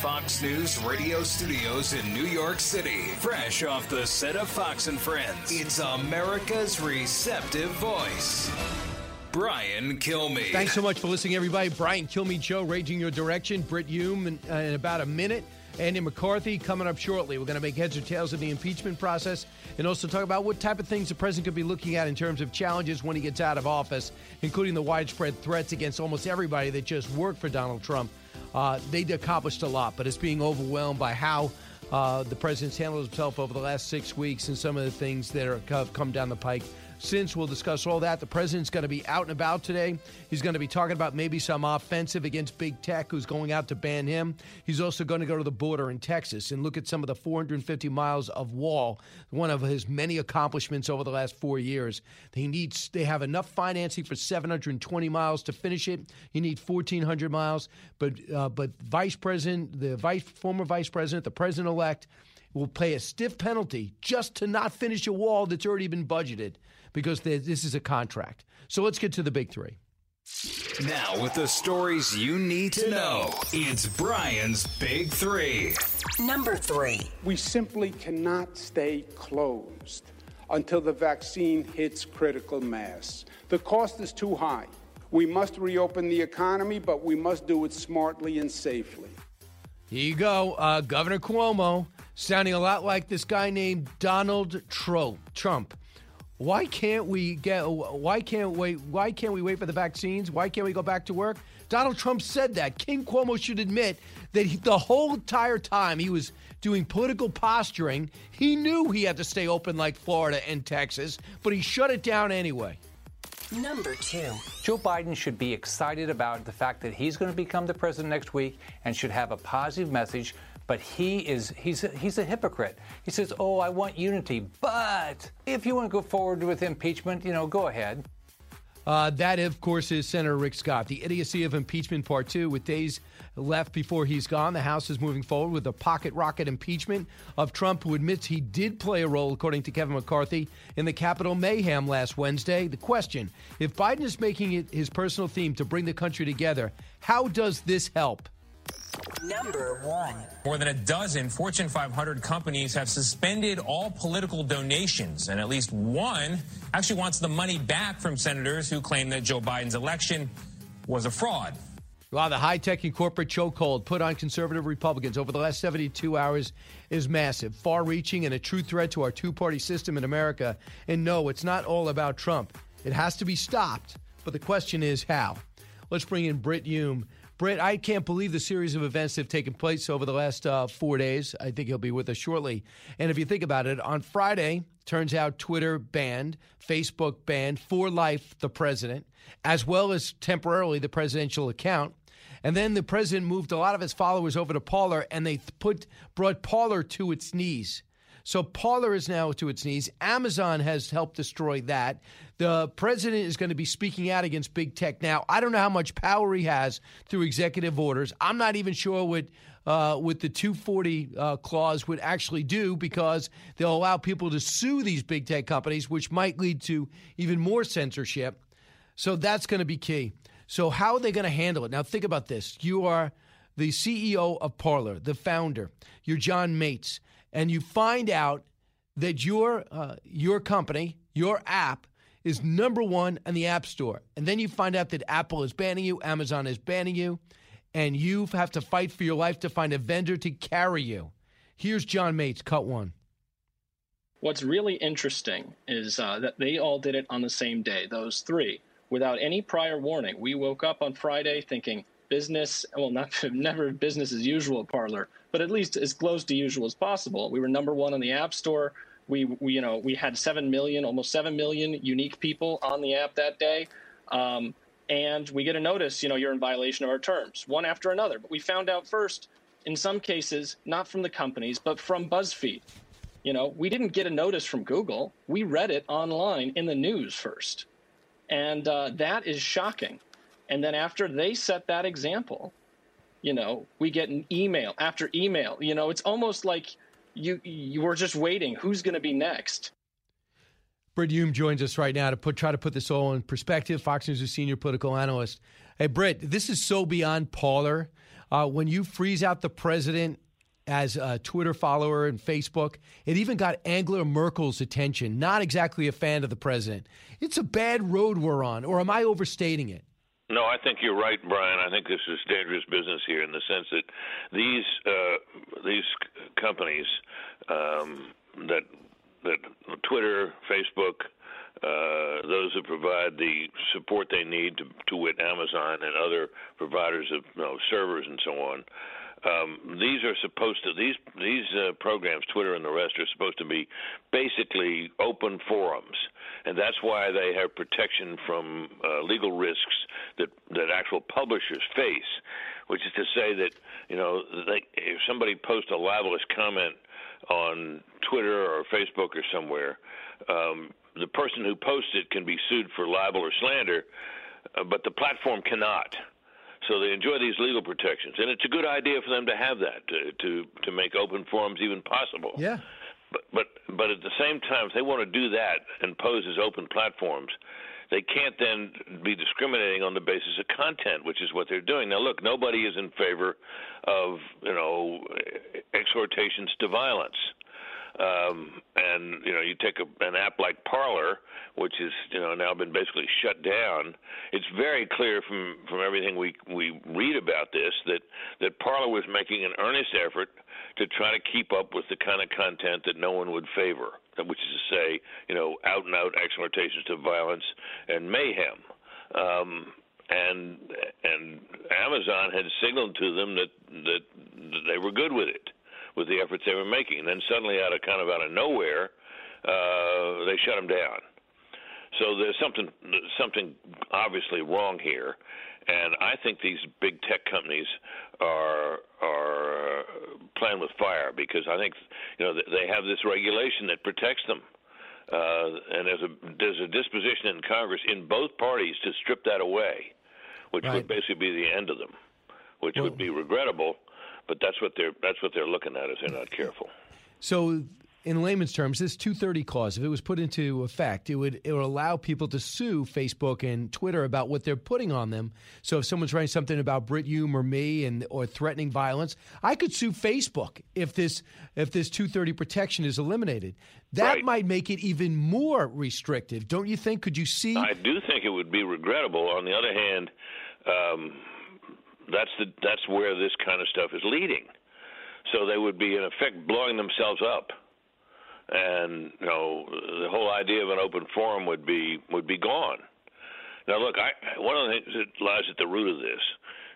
Fox News radio studios in New York City, fresh off the set of Fox and Friends, it's America's receptive voice. Brian Kilmeade. Thanks so much for listening, everybody. Brian Kilmeade Show, Raging Your Direction. Brit Hume in, uh, in about a minute. Andy McCarthy coming up shortly. We're going to make heads or tails of the impeachment process and also talk about what type of things the president could be looking at in terms of challenges when he gets out of office, including the widespread threats against almost everybody that just worked for Donald Trump. Uh, they accomplished a lot, but it's being overwhelmed by how uh, the president's handled himself over the last six weeks and some of the things that are, have come down the pike since. We'll discuss all that. The president's going to be out and about today. He's going to be talking about maybe some offensive against big tech, who's going out to ban him. He's also going to go to the border in Texas and look at some of the 450 miles of wall, one of his many accomplishments over the last four years. They need, they have enough financing for 720 miles to finish it. You need 1,400 miles, but uh, but Vice President, the vice former Vice President, the President elect will pay a stiff penalty just to not finish a wall that's already been budgeted because this is a contract. So let's get to the big three. Now, with the stories you need to know, it's Brian's Big Three. Number three. We simply cannot stay closed until the vaccine hits critical mass. The cost is too high. We must reopen the economy, but we must do it smartly and safely. Here you go. Uh, Governor Cuomo sounding a lot like this guy named Donald Trump. Why can't we get? Why can't wait? Why can't we wait for the vaccines? Why can't we go back to work? Donald Trump said that. King Cuomo should admit that he, the whole entire time he was doing political posturing, he knew he had to stay open like Florida and Texas, but he shut it down anyway. Number two. Joe Biden should be excited about the fact that he's going to become the president next week and should have a positive message but he is he's a, he's a hypocrite. He says, "Oh, I want unity, but if you want to go forward with impeachment, you know, go ahead." Uh, that, of course, is Senator Rick Scott. The idiocy of impeachment, part two, with days left before he's gone. The House is moving forward with a pocket rocket impeachment of Trump, who admits he did play a role, according to Kevin McCarthy, in the Capitol mayhem last Wednesday. The question if Biden is making it his personal theme to bring the country together, how does this help? Number one. More than a dozen Fortune 500 companies have suspended all political donations, and at least one actually wants the money back from senators who claim that Joe Biden's election was a fraud. Wow, the high tech and corporate chokehold put on conservative Republicans over the last 72 hours is massive, far reaching, and a true threat to our two party system in America. And no, it's not all about Trump. It has to be stopped. But the question is how? Let's bring in Brit Hume Brit, I can't believe the series of events that have taken place over the last uh, four days. I think he'll be with us shortly. And if you think about it, on Friday, turns out Twitter banned, Facebook banned for life the president, as well as temporarily the presidential account. And then the president moved a lot of his followers over to Parler, and they put brought Parler to its knees. So Parler is now to its knees. Amazon has helped destroy that. The president is going to be speaking out against big tech now. I don't know how much power he has through executive orders. I'm not even sure what uh, what the 240 uh, clause would actually do because they'll allow people to sue these big tech companies, which might lead to even more censorship. So that's going to be key. So how are they going to handle it? Now think about this: you are the CEO of Parler, the founder. You're John Matze and you find out that your uh, your company, your app is number one in the App Store, and then you find out that Apple is banning you, Amazon is banning you, and you have to fight for your life to find a vendor to carry you. Here's John Matze, cut one. What's really interesting is uh, that they all did it on the same day, those three, without any prior warning. We woke up on Friday thinking business, well, not never business as usual Parler, but at least as close to usual as possible. We were number one on the App Store. We, we you know, we had seven million, almost seven million unique people on the app that day. Um, and we get a notice, you know, you're in violation of our terms, one after another. But we found out first, in some cases, not from the companies, but from BuzzFeed. You know, we didn't get a notice from Google. We read it online in the news first. And uh, that is shocking. And then after they set that example, you know, we get an email after email. You know, it's almost like you you were just waiting. Who's going to be next? Brit Hume joins us right now to put try to put this all in perspective. Fox News' senior political analyst. Hey, Brit, this is so beyond Parler. Uh, when you freeze out the president as a Twitter follower and Facebook, it even got Angela Merkel's attention. Not exactly a fan of the president. It's a bad road we're on, or am I overstating it? No, I think you're right, Brian. I think this is dangerous business here in the sense that these uh, these companies um, that that Twitter, Facebook, uh, those that provide the support they need to, to wit Amazon and other providers of you know, servers and so on. Um, these are supposed to these these uh, programs, Twitter and the rest, are supposed to be basically open forums, and that's why they have protection from uh, legal risks that that actual publishers face. Which is to say that you know they, if somebody posts a libelous comment on Twitter or Facebook or somewhere, um, the person who posts it can be sued for libel or slander, uh, but the platform cannot. So they enjoy these legal protections, and it's a good idea for them to have that to to, to make open forums even possible. Yeah. But but but at the same time, if they want to do that and pose as open platforms, they can't then be discriminating on the basis of content, which is what they're doing. Now, look, nobody is in favor of you know exhortations to violence. Um, and you know, you take a, an app like Parler, which is you know now been basically shut down. It's very clear from from everything we we read about this that that Parler was making an earnest effort to try to keep up with the kind of content that no one would favor, which is to say, you know, out and out exhortations to violence and mayhem. Um, and and Amazon had signaled to them that, that they were good with it with the efforts they were making. And then suddenly, out of kind of out of nowhere, uh, they shut them down. So there's something something obviously wrong here, and I think these big tech companies are are playing with fire because I think you know they have this regulation that protects them. Uh, and there's a there's a disposition in Congress in both parties to strip that away, which right. would basically be the end of them, which well, would be regrettable but that's what they're that's what they're looking at if they're not careful. So, in layman's terms, this 230 clause, if it was put into effect, it would it would allow people to sue Facebook and Twitter about what they're putting on them. So, if someone's writing something about Brit Hume or me and or threatening violence, I could sue Facebook if this if this 230 protection is eliminated. That right. might make it even more restrictive, don't you think? Could you see? I do think it would be regrettable. On the other hand. Um, that's the that's where this kind of stuff is leading. So they would be in effect blowing themselves up, and you know the whole idea of an open forum would be would be gone. Now, look, I, one of the things that lies at the root of this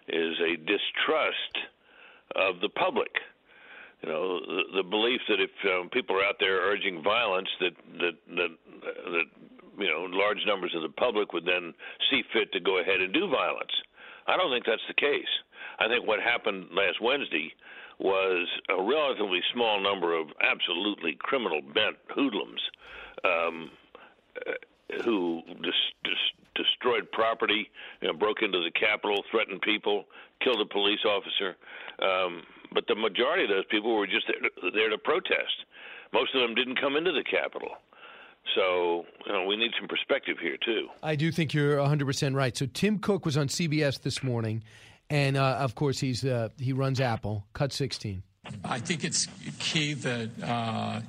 is a distrust of the public. You know, the, the belief that if um, people are out there urging violence, that that that that you know large numbers of the public would then see fit to go ahead and do violence. I don't think that's the case. I think what happened last Wednesday was a relatively small number of absolutely criminal bent hoodlums um, uh, who dis- dis- destroyed property, you know, broke into the Capitol, threatened people, killed a police officer. Um, but the majority of those people were just there, there to protest. Most of them didn't come into the Capitol. So you know, we need some perspective here too. I do think you're 100 percent right. So Tim Cook was on CBS this morning, and uh, of course he's uh, he runs Apple. Cut 16. I think it's key that uh,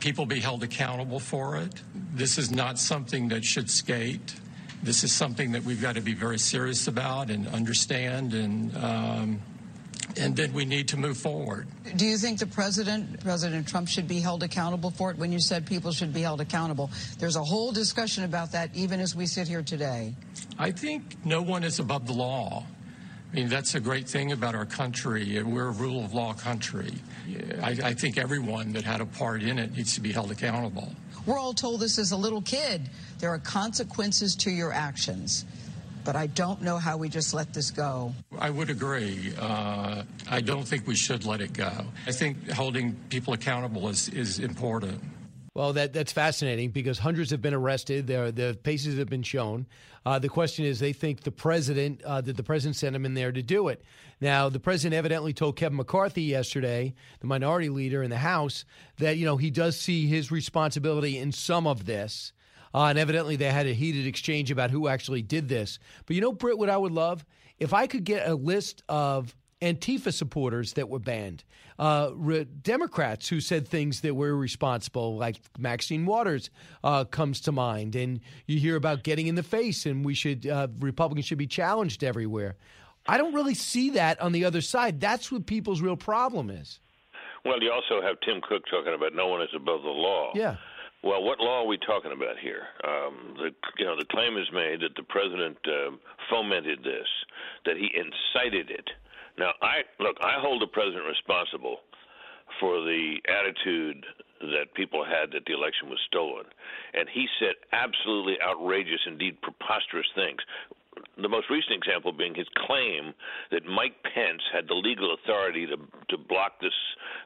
people be held accountable for it. This is not something that should skate. This is something that we've got to be very serious about and understand and. Um, and then we need to move forward. Do you think the president, President Trump, should be held accountable for it? When you said people should be held accountable, there's a whole discussion about that, even as we sit here today. I think no one is above the law. I mean, that's a great thing about our country. We're a rule of law country. I, I think everyone that had a part in it needs to be held accountable. We're all told this as a little kid. There are consequences to your actions. But I don't know how we just let this go. I would agree. Uh, I don't think we should let it go. I think holding people accountable is, is important. Well, that that's fascinating because hundreds have been arrested. There, the faces have been shown. Uh, the question is, they think the president uh, that the president sent him in there to do it. Now, the president evidently told Kevin McCarthy yesterday, the minority leader in the House, that you know he does see his responsibility in some of this. Uh, and evidently, they had a heated exchange about who actually did this. But you know, Brit, what I would love if I could get a list of Antifa supporters that were banned, uh, re- Democrats who said things that were irresponsible, like Maxine Waters uh, comes to mind, and you hear about getting in the face, and we should uh, Republicans should be challenged everywhere. I don't really see that on the other side. That's what people's real problem is. Well, you also have Tim Cook talking about no one is above the law. Yeah. Well, what law are we talking about here? Um, the you know the claim is made that the president um, fomented this, that he incited it. Now, I look, I hold the president responsible for the attitude that people had that the election was stolen, and he said absolutely outrageous, indeed preposterous things the most recent example being his claim that Mike Pence had the legal authority to to block this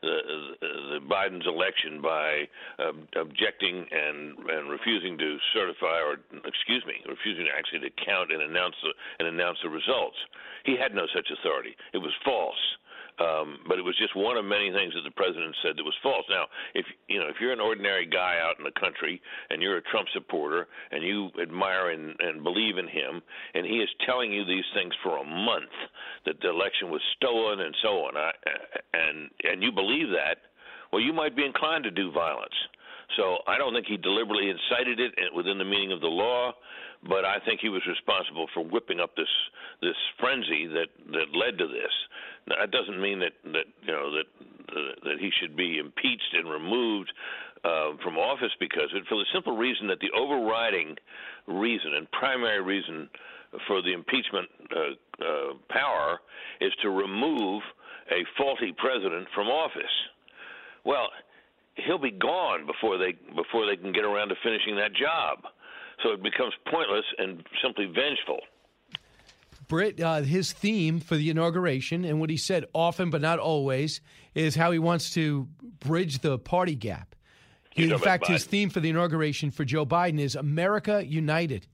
uh, the Biden's election by uh, objecting and and refusing to certify or excuse me refusing actually to count and announce the and announce the results. He had no such authority. It was false. Um, but it was just one of many things that the president said that was false. Now, if you know, if you're an ordinary guy out in the country and you're a Trump supporter and you admire and, and believe in him, and he is telling you these things for a month that the election was stolen and so on, I, and and you believe that, well, you might be inclined to do violence. So I don't think he deliberately incited it within the meaning of the law but I think he was responsible for whipping up this this frenzy that that led to this. Now, that doesn't mean that that you know that that he should be impeached and removed uh, from office because of it, for the simple reason that the overriding reason and primary reason for the impeachment uh, uh, power is to remove a faulty president from office. Well, he'll be gone before they before they can get around to finishing that job. So it becomes pointless and simply vengeful. Brit, uh, his theme for the inauguration and what he said often but not always is how he wants to bridge the party gap. in fact, his theme for the inauguration for Joe Biden is America United.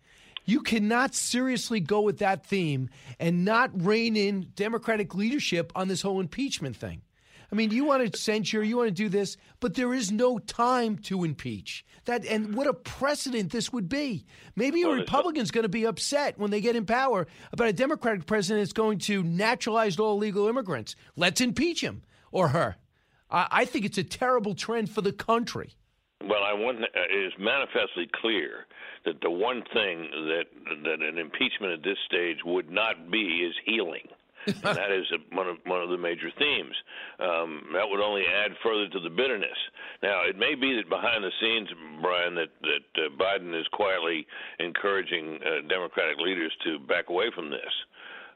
You cannot seriously go with that theme and not rein in Democratic leadership on this whole impeachment thing. I mean, you want to censure, you want to do this, but there is no time to impeach. That and what a precedent this would be. Maybe a Republican's going to be upset when they get in power about a Democratic president that's going to naturalize all illegal immigrants. Let's impeach him or her. I, I think it's a terrible trend for the country. Well, I want uh, it is manifestly clear that the one thing that that an impeachment at this stage would not be is healing and that is a, one of one of the major themes. Um, that would only add further to the bitterness. Now, it may be that behind the scenes, Brian, that that uh, Biden is quietly encouraging uh, Democratic leaders to back away from this.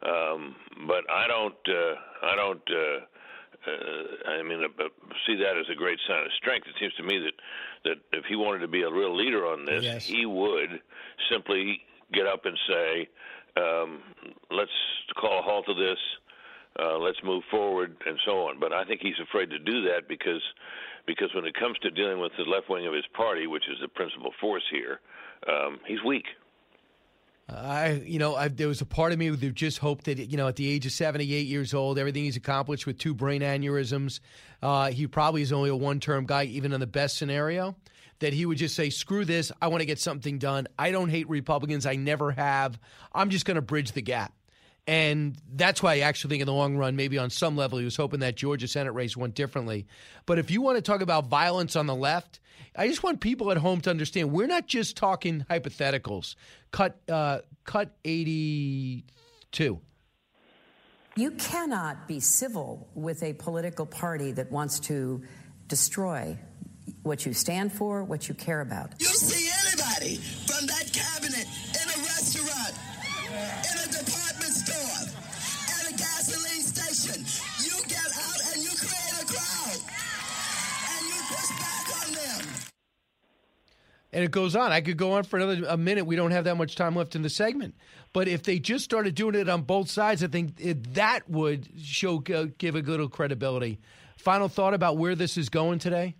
Um, but I don't. Uh, I don't. Uh, uh, I mean, uh, see that as a great sign of strength. It seems to me that that if he wanted to be a real leader on this, yes. he would simply get up and say, um, let's call a halt to this. Uh, let's move forward and so on. But I think he's afraid to do that because because when it comes to dealing with the left wing of his party, which is the principal force here, um, he's weak. I, you know, I, there was a part of me that just hoped that, you know, at the age of 78 years old, everything he's accomplished with two brain aneurysms, uh, he probably is only a one term guy, even in the best scenario that he would just say, screw this, I want to get something done. I don't hate Republicans, I never have. I'm just going to bridge the gap. And that's why I actually think in the long run, maybe on some level, he was hoping that Georgia Senate race went differently. But if you want to talk about violence on the left, I just want people at home to understand we're not just talking hypotheticals. Cut, uh, cut 82. You cannot be civil with a political party that wants to destroy what you stand for, what you care about. You'll see anybody from that cabinet in a restaurant, in a department store, at a gasoline station. You get out and you create a crowd, and you push back on them. And it goes on. I could go on for another a minute. We don't have that much time left in the segment. But if they just started doing it on both sides, I think it, that would show uh, give a little credibility. Final thought about where this is going today?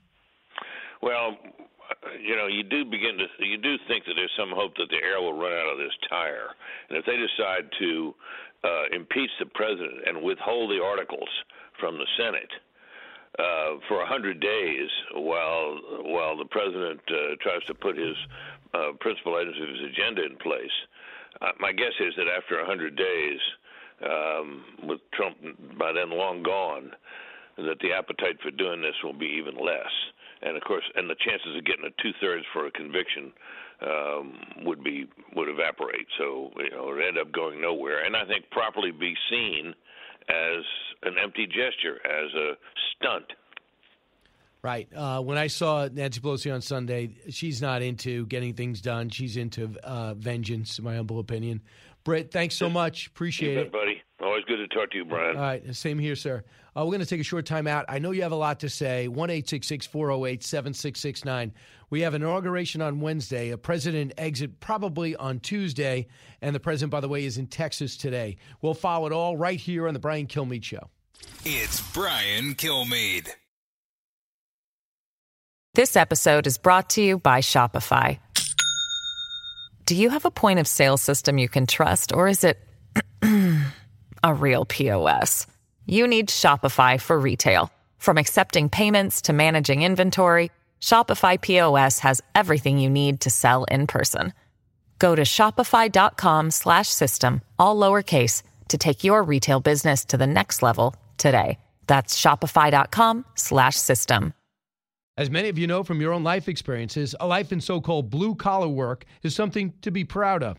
Well, you know, you do begin to you do think that there's some hope that the air will run out of this tire, and if they decide to uh, impeach the president and withhold the articles from the Senate uh, for a hundred days, while while the president uh, tries to put his uh, principal items of his agenda in place, uh, my guess is that after a hundred days, um, with Trump by then long gone, that the appetite for doing this will be even less and of course, and the chances of getting a two thirds for a conviction um, would be would evaporate. So you know, it end up going nowhere, and I think properly be seen as an empty gesture, as a stunt. Right. Uh, when I saw Nancy Pelosi on Sunday, she's not into getting things done. She's into uh, vengeance, in my humble opinion. Brit, thanks so much. Appreciate bet, it. buddy. Always good to talk to you, Brian. All right. Same here, sir. Uh, we're going to take a short time out. I know you have a lot to say. 1 408 7669. We have an inauguration on Wednesday, a president exit probably on Tuesday, and the president, by the way, is in Texas today. We'll follow it all right here on The Brian Kilmeade Show. It's Brian Kilmeade. This episode is brought to you by Shopify. Do you have a point of sale system you can trust, or is it a real POS? You need Shopify for retail. From accepting payments to managing inventory, Shopify POS has everything you need to sell in person. Go to shopify.com slash system, all lowercase, to take your retail business to the next level today. That's shopify.com slash system. As many of you know from your own life experiences, a life in so called blue collar work is something to be proud of.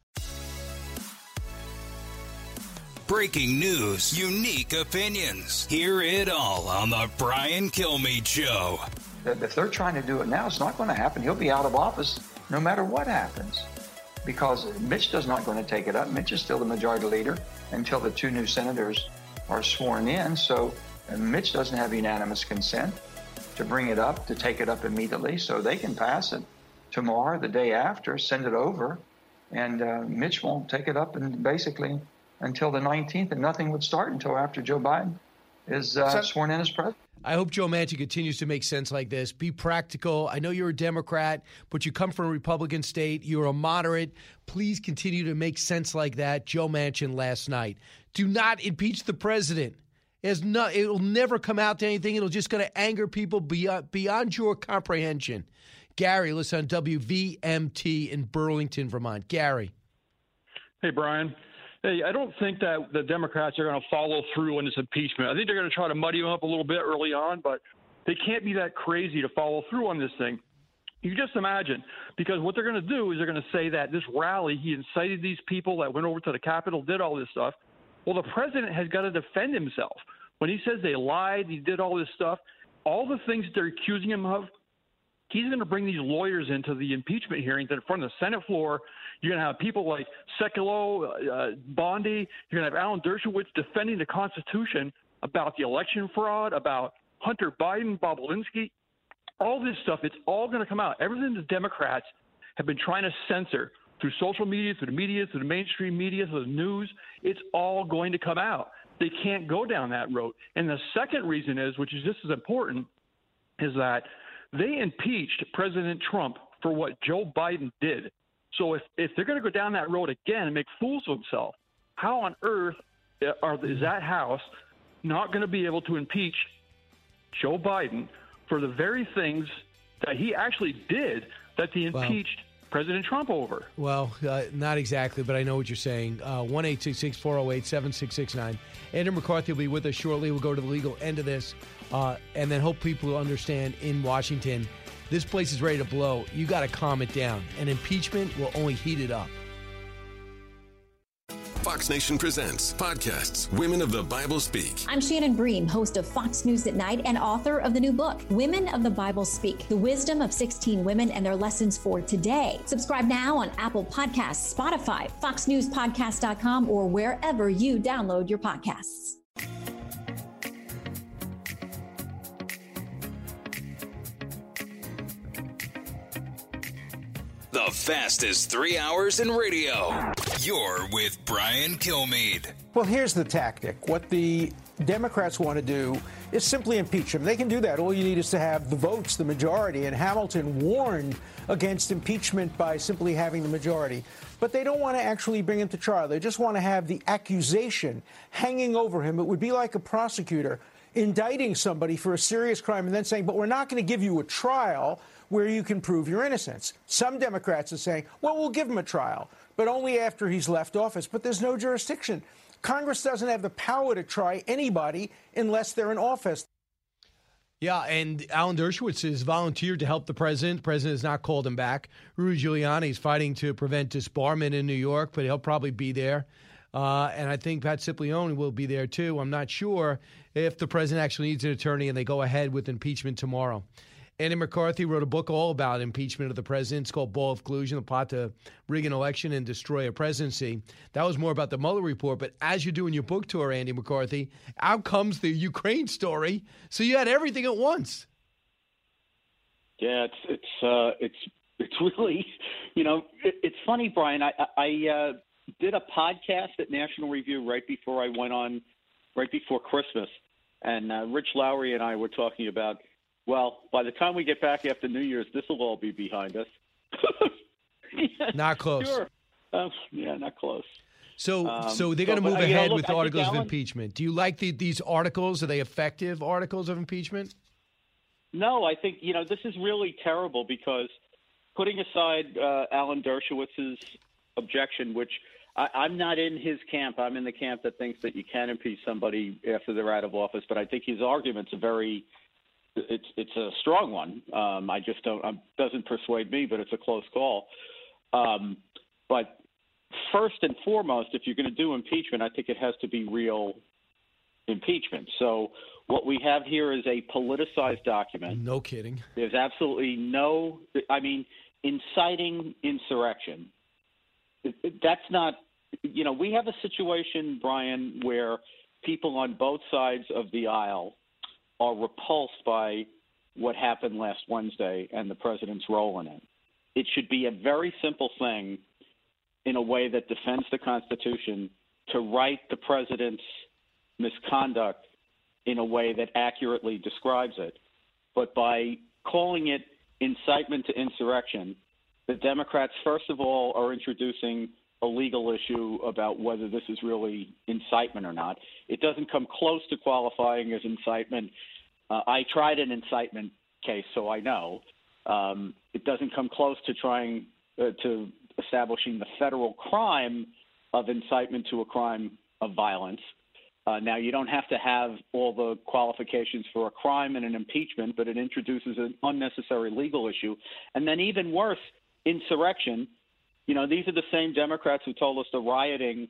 Breaking news, unique opinions. Hear it all on The Brian Kilmeade Show. If they're trying to do it now, it's not going to happen. He'll be out of office no matter what happens because Mitch is not going to take it up. Mitch is still the majority leader until the two new senators are sworn in. So Mitch doesn't have unanimous consent to bring it up, to take it up immediately. So they can pass it tomorrow, the day after, send it over, and uh, Mitch won't take it up and basically until the 19th, and nothing would start until after Joe Biden is uh, so, sworn in as president. I hope Joe Manchin continues to make sense like this. Be practical. I know you're a Democrat, but you come from a Republican state. You're a moderate. Please continue to make sense like that. Joe Manchin last night. Do not impeach the president. It's not, it'll never come out to anything. It'll just going to anger people beyond, beyond your comprehension. Gary, listen on WVMT in Burlington, Vermont. Gary. Hey, Brian. Hey, I don't think that the Democrats are going to follow through on this impeachment. I think they're going to try to muddy them up a little bit early on, but they can't be that crazy to follow through on this thing. You just imagine, because what they're going to do is they're going to say that this rally, he incited these people that went over to the Capitol, did all this stuff. Well, the president has got to defend himself. When he says they lied, he did all this stuff, all the things that they're accusing him of, he's going to bring these lawyers into the impeachment hearings in front of the Senate floor you're going to have people like Sekulow, uh, Bondi. You're going to have Alan Dershowitz defending the Constitution about the election fraud, about Hunter Biden, Bob All this stuff, it's all going to come out. Everything the Democrats have been trying to censor through social media, through the media, through the mainstream media, through the news. It's all going to come out. They can't go down that road. And the second reason is, which is just as important, is that they impeached President Trump for what Joe Biden did. So if, if they're going to go down that road again and make fools of themselves, how on earth are, is that House not going to be able to impeach Joe Biden for the very things that he actually did that they impeached President Trump over? Well, uh, not exactly, but I know what you're saying. Uh, One eight six six four zero eight seven six six nine. Andrew McCarthy will be with us shortly. We'll go to the legal end of this, uh, and then hope people understand in Washington, this place is ready to blow. You got to calm it down, and impeachment will only heat it up. Fox Nation presents podcasts Women of the Bible Speak. I'm Shannon Bream, host of Fox News at Night and author of the new book, Women of the Bible Speak The Wisdom of 16 Women and Their Lessons for Today. Subscribe now on Apple Podcasts, Spotify, FoxNewsPodcast.com, or wherever you download your podcasts. The fastest three hours in radio. You're with Brian Kilmeade. Well, here's the tactic. What the Democrats want to do is simply impeach him. They can do that. All you need is to have the votes, the majority. And Hamilton warned against impeachment by simply having the majority. But they don't want to actually bring him to trial. They just want to have the accusation hanging over him. It would be like a prosecutor indicting somebody for a serious crime and then saying, but we're not going to give you a trial where you can prove your innocence. Some Democrats are saying, well, we'll give him a trial, but only after he's left office. But there's no jurisdiction. Congress doesn't have the power to try anybody unless they're in office. Yeah, and Alan Dershowitz has volunteered to help the president. The president has not called him back. Rudy Giuliani is fighting to prevent disbarment in New York, but he'll probably be there. Uh, and I think Pat Cipollone will be there too. I'm not sure if the president actually needs an attorney and they go ahead with impeachment tomorrow. Andy McCarthy wrote a book all about impeachment of the president. It's called Ball of Collusion, the plot to rig an election and destroy a presidency. That was more about the Mueller report. But as you're doing your book tour, Andy McCarthy, out comes the Ukraine story. So you had everything at once. Yeah, it's it's uh, it's it's really, you know, it, it's funny, Brian. I I uh, did a podcast at National Review right before I went on, right before Christmas, and uh, Rich Lowry and I were talking about well, by the time we get back after New Year's, this will all be behind us. yeah, not close. Sure. Uh, yeah, not close. So, Um, so they're going to but, move uh, you know, ahead look, with articles of impeachment. Do you like the, these articles? Are they effective articles of impeachment? No, I think you know this is really terrible because putting aside uh, Alan Dershowitz's objection, which I, I'm not in his camp. I'm in the camp that thinks that you can impeach somebody after they're out of office. But I think his argument's a very it's it's a strong one. Um, I just don't um, doesn't persuade me, but it's a close call. Um, but first and foremost, if you're going to do impeachment, I think it has to be real impeachment. So what we have here is a politicized document. No kidding. There's absolutely no. I mean, inciting insurrection. That's not. You know, we have a situation, Brian, where people on both sides of the aisle are repulsed by what happened last Wednesday and the president's role in it. It should be a very simple thing in a way that defends the Constitution to write the president's misconduct in a way that accurately describes it. But by calling it incitement to insurrection, the Democrats, first of all, are introducing a legal issue about whether this is really incitement or not. It doesn't come close to qualifying as incitement. Uh, I tried an incitement case, so I know. Um, it doesn't come close to trying uh, to establishing the federal crime of incitement to a crime of violence. Uh, now, you don't have to have all the qualifications for a crime and an impeachment, but it introduces an unnecessary legal issue. And then, even worse, insurrection. You know, these are the same Democrats who told us the rioting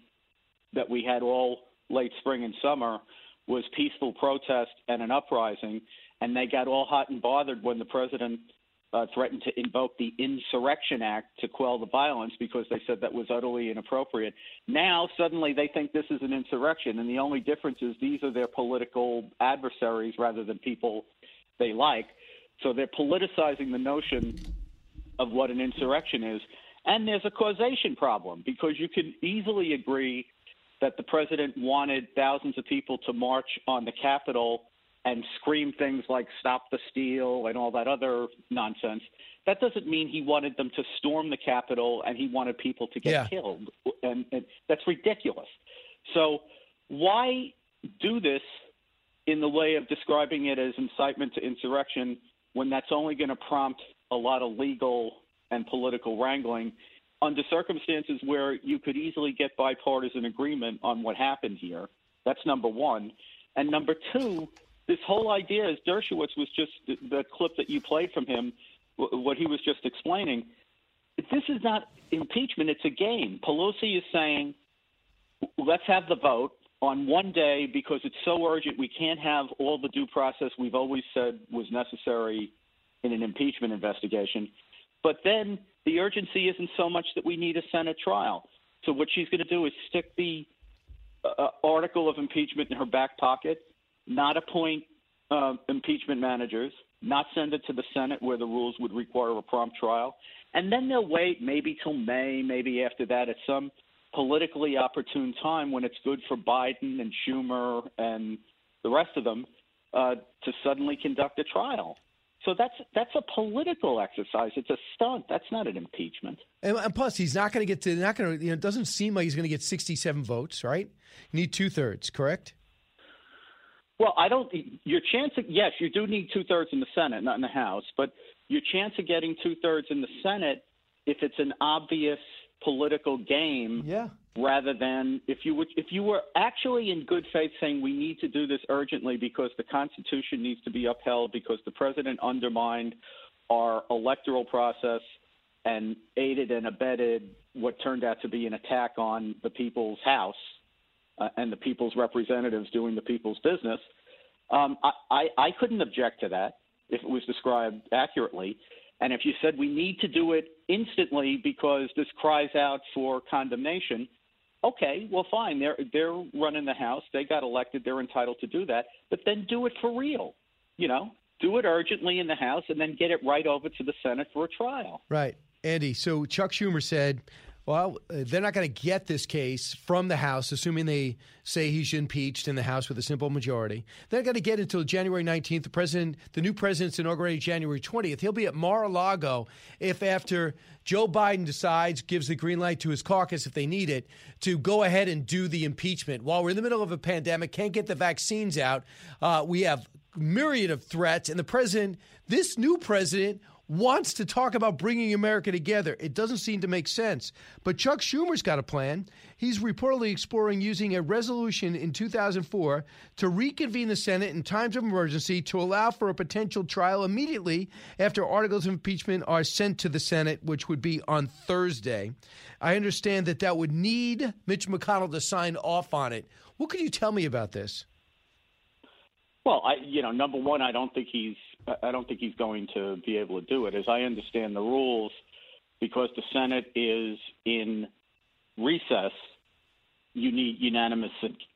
that we had all late spring and summer was peaceful protest and an uprising, and they got all hot and bothered when the president uh, threatened to invoke the Insurrection Act to quell the violence because they said that was utterly inappropriate. Now, suddenly, they think this is an insurrection, and the only difference is these are their political adversaries rather than people they like. So they're politicizing the notion of what an insurrection is. And there's a causation problem because you can easily agree that the president wanted thousands of people to march on the Capitol and scream things like stop the steal and all that other nonsense. That doesn't mean he wanted them to storm the Capitol and he wanted people to get Yeah. killed. And, and that's ridiculous. So why do this in the way of describing it as incitement to insurrection when that's only going to prompt a lot of legal and political wrangling under circumstances where you could easily get bipartisan agreement on what happened here. That's number one. And number two, this whole idea, as Dershowitz was just the, clip that you played from him, what he was just explaining, this is not impeachment, it's a game. Pelosi is saying, let's have the vote on one day because it's so urgent we can't have all the due process we've always said was necessary in an impeachment investigation. But then the urgency isn't so much that we need a Senate trial. So what she's going to do is stick the uh, article of impeachment in her back pocket, not appoint uh, impeachment managers, not send it to the Senate where the rules would require a prompt trial, and then they'll wait maybe till May, maybe after that at some politically opportune time when it's good for Biden and Schumer and the rest of them uh, to suddenly conduct a trial. So that's that's a political exercise. It's a stunt. That's not an impeachment. And, and plus, he's not going to get to. Not going to. You know, it doesn't seem like he's going to get sixty-seven votes. Right? You need two thirds. Correct? Well, I don't. Your chance, of, yes, you do need two thirds in the Senate, not in the House, but your chance of getting two thirds in the Senate, if it's an obvious political game, yeah. rather than if you would, if you were actually in good faith saying we need to do this urgently because the Constitution needs to be upheld because the president undermined our electoral process and aided and abetted what turned out to be an attack on the people's house uh, and the people's representatives doing the people's business. Um, I, I, I couldn't object to that if it was described accurately. And if you said we need to do it instantly because this cries out for condemnation, okay, well, fine. They're they're running the House. They got elected. They're entitled to do that. But then do it for real. You know, do it urgently in the House, and then get it right over to the Senate for a trial. Right, Andy. So Chuck Schumer said, "Well, uh, they're not going to get this case from the House, assuming they say he's impeached in the House with a simple majority. They're going to get until January 19th. The president, the new president's inaugurated January 20th. He'll be at Mar-a-Lago if after Joe Biden decides, gives the green light to his caucus if they need it, to go ahead and do the impeachment. While we're in the middle of a pandemic, can't get the vaccines out, uh, we have myriad of threats, and the president, this new president, wants to talk about bringing America together. It doesn't seem to make sense. But Chuck Schumer's got a plan. He's reportedly exploring using a resolution in 2004 to reconvene the Senate in times of emergency to allow for a potential trial immediately after articles of impeachment are sent to the Senate, which would be on Thursday. I understand that that would need Mitch McConnell to sign off on it. What could you tell me about this? Well, I, you know, number one, I don't think he's, I don't think he's going to be able to do it. As I understand the rules, because the Senate is in recess, you need unanimous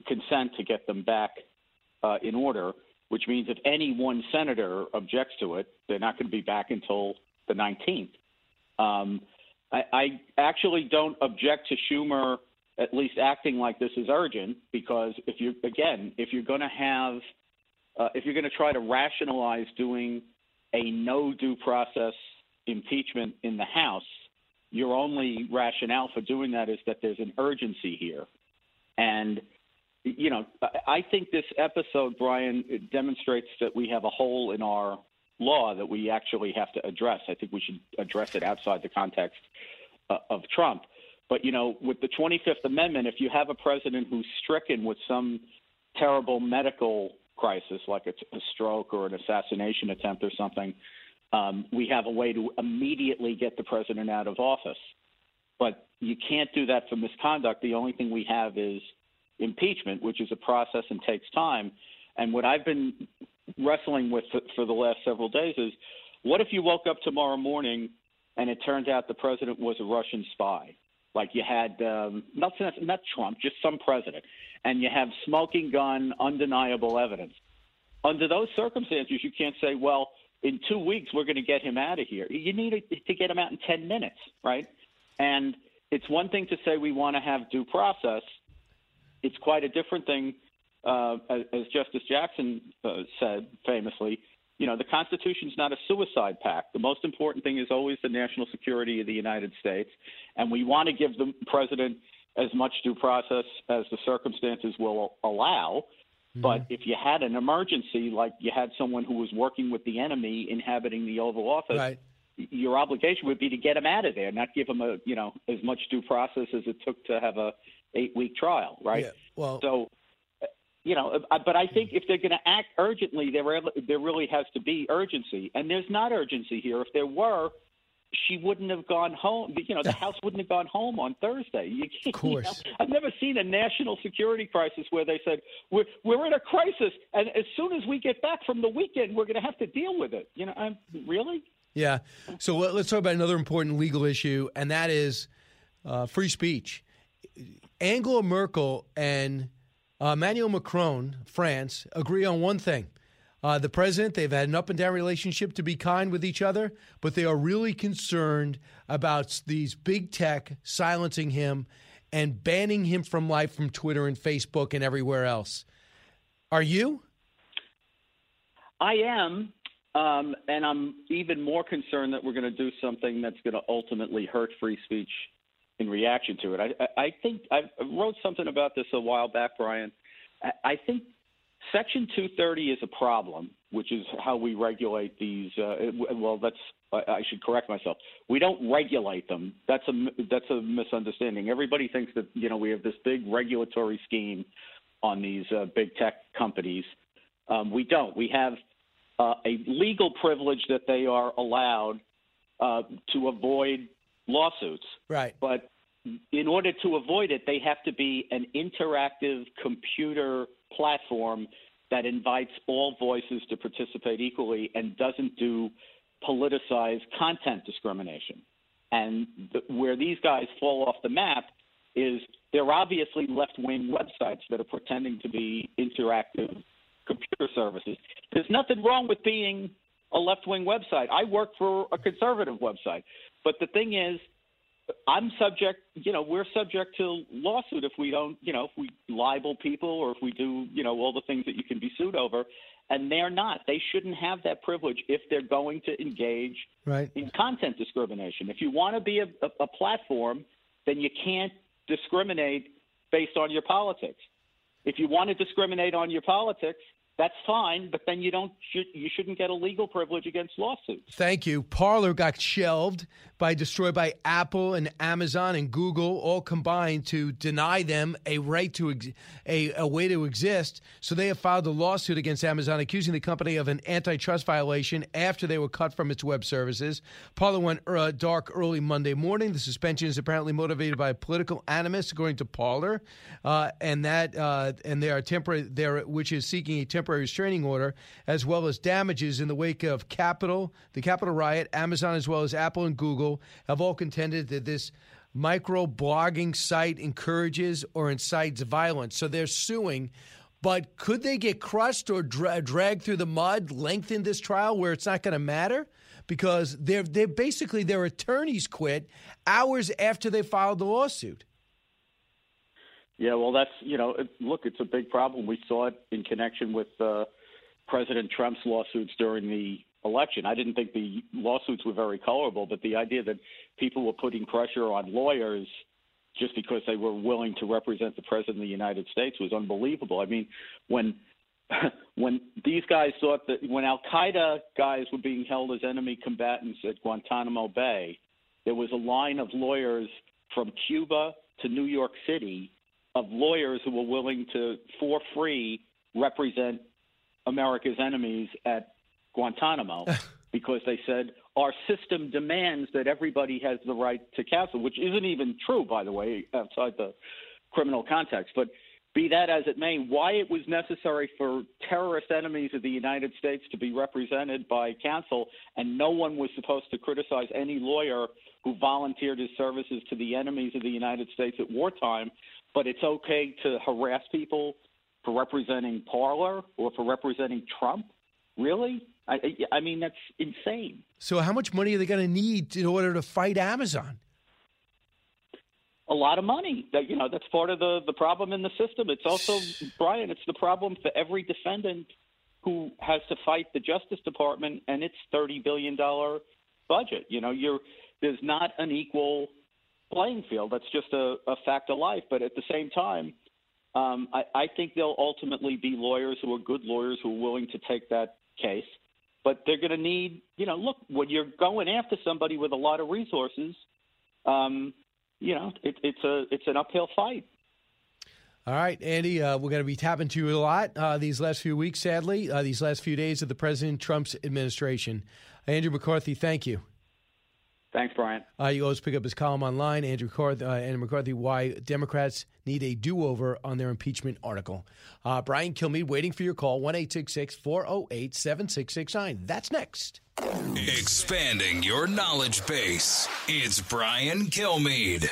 consent to get them back uh, in order. Which means if any one senator objects to it, they're not going to be back until the 19th. Um, I, I actually don't object to Schumer at least acting like this is urgent because if you again, if you're going to have uh, if you're going to try to rationalize doing a no due process impeachment in the House, your only rationale for doing that is that there's an urgency here. And, you know, I think this episode, Brian, demonstrates that we have a hole in our law that we actually have to address. I think we should address it outside the context uh, of Trump. But, you know, with the 25th Amendment, if you have a president who's stricken with some terrible medical crisis, like a, a stroke or an assassination attempt or something, um, we have a way to immediately get the president out of office. But you can't do that for misconduct. The only thing we have is impeachment, which is a process and takes time. And what I've been wrestling with for, for the last several days is what if you woke up tomorrow morning and it turned out the president was a Russian spy? Like you had um, not not Trump, just some president, and you have smoking gun, undeniable evidence. Under those circumstances, you can't say, "Well, in two weeks we're going to get him out of here." You need to get him out in ten minutes, right? And it's one thing to say we want to have due process. It's quite a different thing, uh, as, Justice Jackson uh, said famously. You know, the Constitution's not a suicide pact. The most important thing is always the national security of the United States, and we want to give the president as much due process as the circumstances will allow. But if you had an emergency, like you had someone who was working with the enemy inhabiting the Oval Office, Right. your obligation would be to get him out of there, not give him a you know as much due process as it took to have a eight week trial, right? Yeah, well- so you know, uh, but I think if they're going to act urgently, there there really has to be urgency, and there's not urgency here. If there were, she wouldn't have gone home. You know, the House wouldn't have gone home on Thursday. You, of course. I've never seen a national security crisis where they said we're we're in a crisis, and as soon as we get back from the weekend, we're going to have to deal with it. You know, I'm, really. Yeah. So let- let's talk about another important legal issue, and that is uh, free speech. Angela Merkel and uh, Emmanuel Macron, France, agree on one thing. Uh, the president, they've had an up and down relationship to be kind with each other, but they are really concerned about these big tech silencing him and banning him from life from Twitter and Facebook and everywhere else. Are you? I am, um, and I'm even more concerned that we're going to do something that's going to ultimately hurt free speech in reaction to it. I, I, think I wrote something about this a while back, Brian. I think Section 230 is a problem, which is how we regulate these. Uh, well, that's I should correct myself. We don't regulate them. That's a that's a misunderstanding. Everybody thinks that you know we have this big regulatory scheme on these uh, big tech companies. Um, we don't. We have uh, a legal privilege that they are allowed uh, to avoid lawsuits. Right. But in order to avoid it, they have to be an interactive computer platform that invites all voices to participate equally and doesn't do politicized content discrimination. And the, where these guys fall off the map is they're obviously left wing websites that are pretending to be interactive computer services. There's nothing wrong with being a left wing website. I work for a conservative website. But the thing is, I'm subject, you know, we're subject to lawsuit if we don't, you know, if we libel people or if we do, you know, all the things that you can be sued over. And they're not. They shouldn't have that privilege if they're going to engage Right. in content discrimination. If you want to be a, a, a platform, then you can't discriminate based on your politics. If you want to discriminate on your politics, that's fine, but then you don't you shouldn't get a legal privilege against lawsuits. Thank you. Parler got shelved by destroyed by Apple and Amazon and Google all combined to deny them a right to ex- a, a way to exist. So they have filed a lawsuit against Amazon accusing the company of an antitrust violation after they were cut from its web services. Parler went uh, dark early Monday morning. The suspension is apparently motivated by political animus, according to Parler, uh, and that uh, and they are temporary there, which is seeking a temporary restraining order as well as damages in the wake of Capitol, the Capitol riot. Amazon as well as Apple and Google have all contended that this micro blogging site encourages or incites violence. So they're suing. But could they get crushed or dra- dragged through the mud, lengthen this trial where it's not going to matter? Because they're, they're basically their attorneys quit hours after they filed the lawsuit. Yeah, well, that's you know, look, it's a big problem. We saw it in connection with uh, President Trump's lawsuits during the election. I didn't think the lawsuits were very colorable, but the idea that people were putting pressure on lawyers just because they were willing to represent the president of the United States was unbelievable. I mean, when when these guys thought that when Al Qaeda guys were being held as enemy combatants at Guantanamo Bay, there was a line of lawyers from Cuba to New York City of lawyers who were willing to, for free, represent America's enemies at Guantanamo because they said our system demands that everybody has the right to counsel, which isn't even true, by the way, outside the criminal context. But be that as it may, why it was necessary for terrorist enemies of the United States to be represented by counsel, and no one was supposed to criticize any lawyer who volunteered his services to the enemies of the United States at wartime, but it's okay to harass people for representing Parler or for representing Trump? Really? I, I mean, that's insane. So, how much money are they going to need in order to fight Amazon? a lot of money. That you know, that's part of the the problem in the system. It's also Brian. It's the problem for every defendant who has to fight the Justice Department and its thirty billion dollar budget. You know, you're there's not an equal playing field. That's just a, a fact of life. But at the same time, um, I, I think there'll ultimately be lawyers who are good lawyers who are willing to take that case. But they're going to need, you know, look, when you're going after somebody with a lot of resources, um, you know, it, it's a it's an uphill fight. All right, Andy, uh, we're going to be tapping to you a lot uh, these last few weeks, sadly, uh, these last few days of the President Trump's administration. Andrew McCarthy, thank you. Thanks, Brian. Uh, you always pick up his column online, Andrew McCarthy, uh, Andrew McCarthy, why Democrats need a do-over on their impeachment article. Uh, Brian Kilmeade waiting for your call, 1-866-408-7669. That's next. Expanding your knowledge base. It's Brian Kilmeade.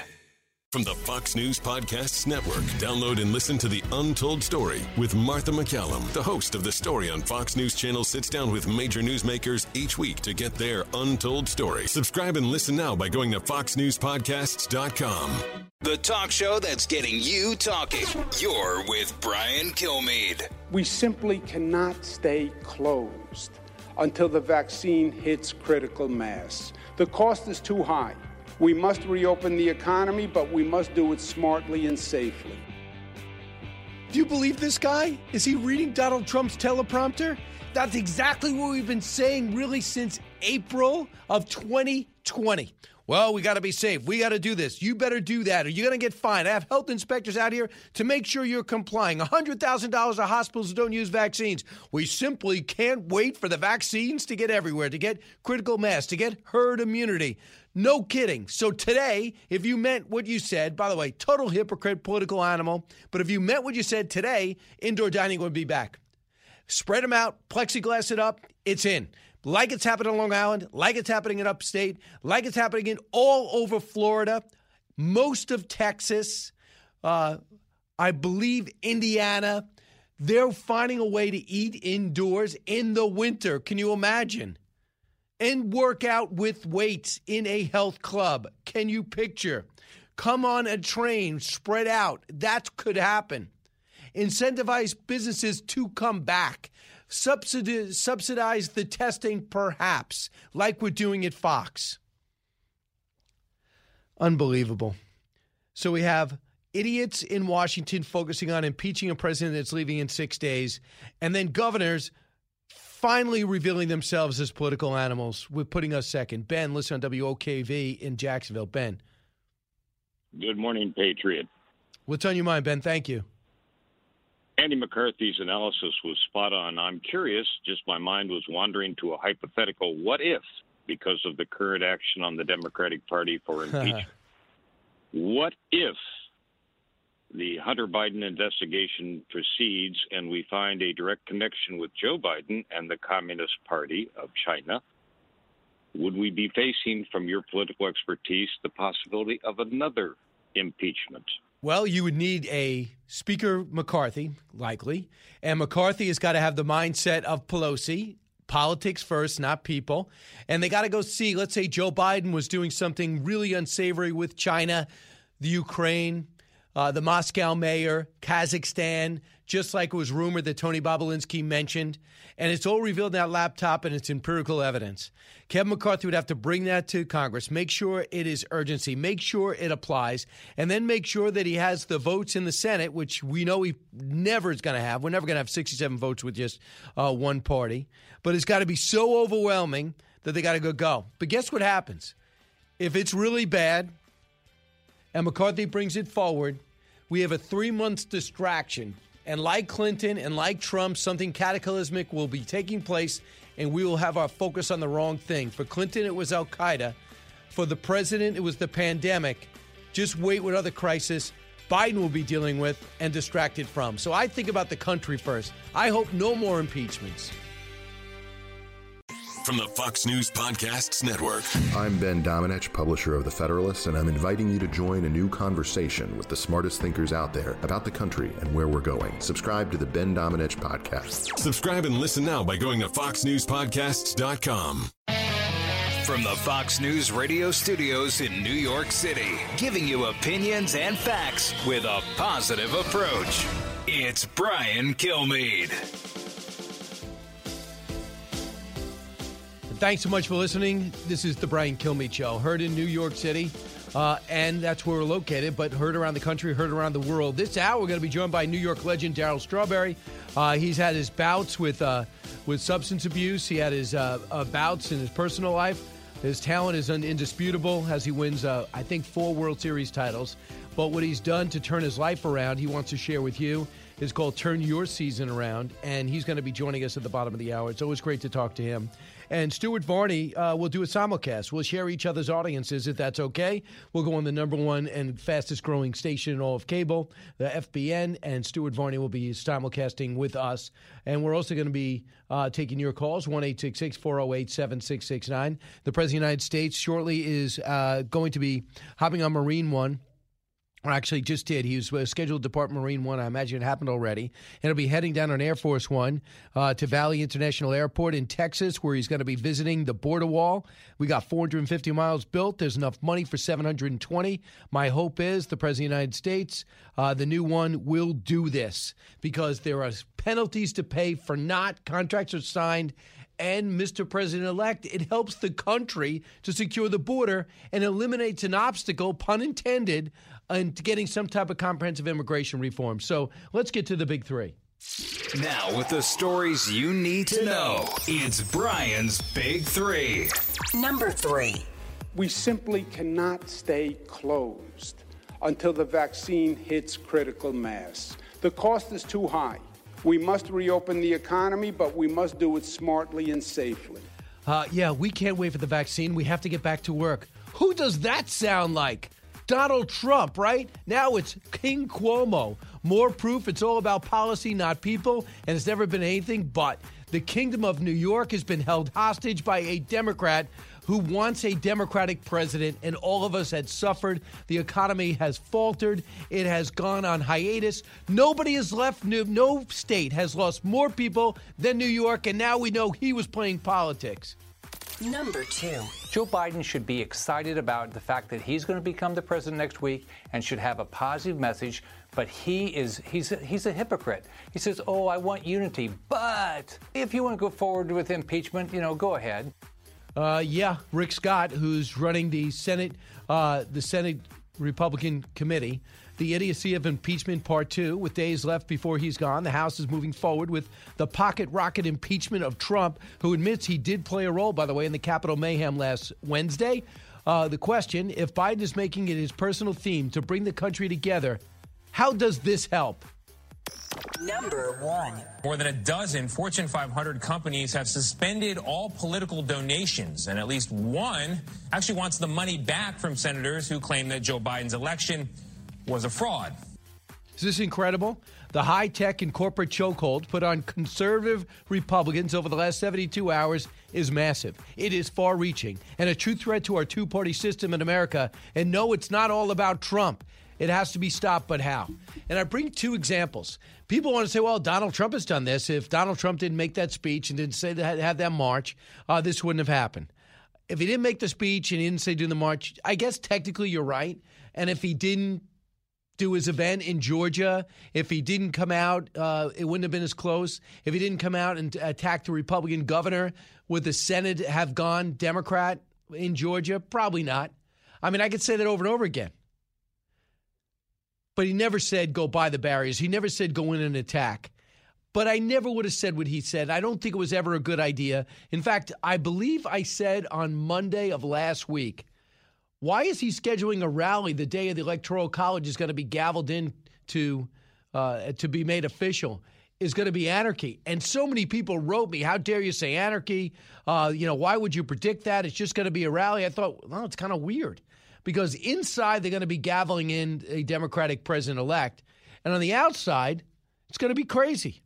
From the Fox News Podcasts Network, download and listen to The Untold Story with Martha MacCallum. The host of The Story on Fox News Channel sits down with major newsmakers each week to get their untold story. Subscribe and listen now by going to foxnewspodcasts.com. The talk show that's getting you talking. You're with Brian Kilmeade. We simply cannot stay closed until the vaccine hits critical mass. The cost is too high. We must reopen the economy, but we must do it smartly and safely. Do you believe this guy? Is he reading Donald Trump's teleprompter? That's exactly what we've been saying really since April of 2020. Well, we got to be safe. We got to do this. You better do that, or you're going to get fined. I have health inspectors out here to make sure you're complying. $100,000 of hospitals that don't use vaccines. We simply can't wait for the vaccines to get everywhere, to get critical mass, to get herd immunity. No kidding. So today, if you meant what you said, by the way, total hypocrite, political animal, but if you meant what you said today, indoor dining would be back. Spread them out, plexiglass it up, it's in like it's happening on Long Island, like it's happening in upstate, like it's happening in all over Florida, most of Texas, uh, I believe Indiana. They're finding a way to eat indoors in the winter. Can you imagine? And work out with weights in a health club. Can you picture? Come on a train, spread out. That could happen. Incentivize businesses to come back subsidize, subsidize the testing, perhaps, like we're doing at Fox. Unbelievable. So we have idiots in Washington focusing on impeaching a president that's leaving in six days, and then governors finally revealing themselves as political animals with putting us second. Ben, listen on WOKV in Jacksonville. Ben. Good morning, Patriot. What's on your mind, Ben? Thank you. Andy McCarthy's analysis was spot on. I'm curious, just my mind was wandering to a hypothetical what if because of the current action on the Democratic Party for impeachment. what if the Hunter Biden investigation proceeds and we find a direct connection with Joe Biden and the Communist Party of China? Would we be facing, from your political expertise, the possibility of another impeachment? Well, you would need a Speaker McCarthy, likely. And McCarthy has got to have the mindset of Pelosi politics first, not people. And they got to go see, let's say Joe Biden was doing something really unsavory with China, the Ukraine, uh, the Moscow mayor, Kazakhstan, just like it was rumored that Tony Bobulinski mentioned. And it's all revealed in that laptop and it's empirical evidence. Kevin McCarthy would have to bring that to Congress, make sure it is urgency, make sure it applies, and then make sure that he has the votes in the Senate, which we know he never is going to have. We're never going to have 67 votes with just uh, one party. But it's got to be so overwhelming that they got to go go. But guess what happens? If it's really bad and McCarthy brings it forward, we have a three months distraction and like Clinton and like Trump, something cataclysmic will be taking place, and we will have our focus on the wrong thing. For Clinton, it was Al Qaeda. For the president, it was the pandemic. Just wait what other crisis Biden will be dealing with and distracted from. So I think about the country first. I hope no more impeachments. From the Fox News Podcasts Network. I'm Ben Domenech, publisher of The Federalist, and I'm inviting you to join a new conversation with the smartest thinkers out there about the country and where we're going. Subscribe to the Ben Domenech Podcast. Subscribe and listen now by going to foxnewspodcasts.com. From the Fox News radio studios in New York City, giving you opinions and facts with a positive approach. It's Brian Kilmeade. Thanks so much for listening. This is the Brian Kilmeade Show, heard in New York City, uh, and that's where we're located, but heard around the country, heard around the world. This hour, we're going to be joined by New York legend Darryl Strawberry. Uh, he's had his bouts with uh, with substance abuse. He had his uh, uh, bouts in his personal life. His talent is indisputable as he wins, uh, I think, four World Series titles. But what he's done to turn his life around, he wants to share with you. Is called Turn Your Season Around, and he's going to be joining us at the bottom of the hour. It's always great to talk to him. And Stuart Varney uh, will do a simulcast. We'll share each other's audiences if that's okay. We'll go on the number one and fastest growing station in all of cable, the FBN, and Stuart Varney will be simulcasting with us. And we're also going to be uh, taking your calls, 1 408 7669. The President of the United States shortly is uh, going to be hopping on Marine One or actually just did. He was uh, scheduled to depart Marine One. I imagine it happened already. And he'll be heading down on Air Force One uh, to Valley International Airport in Texas, where he's going to be visiting the border wall. We got 450 miles built. There's enough money for 720. My hope is the President of the United States, uh, the new one, will do this because there are penalties to pay for not. Contracts are signed and Mr. President elect, it helps the country to secure the border and eliminates an obstacle, pun intended, into getting some type of comprehensive immigration reform. So let's get to the big three. Now, with the stories you need to know, it's Brian's Big Three. Number three. We simply cannot stay closed until the vaccine hits critical mass. The cost is too high. We must reopen the economy, but we must do it smartly and safely. Uh, yeah, we can't wait for the vaccine. We have to get back to work. Who does that sound like? Donald Trump, right? Now it's King Cuomo. More proof it's all about policy, not people, and it's never been anything but. The Kingdom of New York has been held hostage by a Democrat who wants a Democratic president, and all of us had suffered. The economy has faltered, it has gone on hiatus. Nobody has left, no state has lost more people than New York, and now we know he was playing politics. Number two. Joe Biden should be excited about the fact that he's going to become the president next week and should have a positive message. But he is he's a, he's a hypocrite. He says, "Oh, I want unity, but if you want to go forward with impeachment, you know, go ahead." Uh, yeah, Rick Scott, who's running the Senate, uh, the Senate Republican committee, the idiocy of impeachment part two. With days left before he's gone, the House is moving forward with the pocket rocket impeachment of Trump, who admits he did play a role, by the way, in the Capitol mayhem last Wednesday. Uh, the question if Biden is making it his personal theme to bring the country together, how does this help? Number one. More than a dozen Fortune 500 companies have suspended all political donations, and at least one actually wants the money back from senators who claim that Joe Biden's election was a fraud. Is this incredible? The high tech and corporate chokehold put on conservative Republicans over the last 72 hours is massive. It is far reaching and a true threat to our two party system in America. And no, it's not all about Trump. It has to be stopped, but how? And I bring two examples. People want to say, well, Donald Trump has done this. If Donald Trump didn't make that speech and didn't say that, have that march, uh, this wouldn't have happened. If he didn't make the speech and he didn't say do the march, I guess technically you're right. And if he didn't do his event in Georgia, if he didn't come out, uh, it wouldn't have been as close. If he didn't come out and attack the Republican governor, would the Senate have gone Democrat in Georgia? Probably not. I mean, I could say that over and over again. But he never said go by the barriers. He never said go in and attack. But I never would have said what he said. I don't think it was ever a good idea. In fact, I believe I said on Monday of last week why is he scheduling a rally the day of the electoral college is going to be gavelled in to uh, to be made official? Is going to be anarchy, and so many people wrote me, "How dare you say anarchy? Uh, you know, why would you predict that? It's just going to be a rally." I thought, well, it's kind of weird because inside they're going to be gaveling in a Democratic president elect, and on the outside, it's going to be crazy.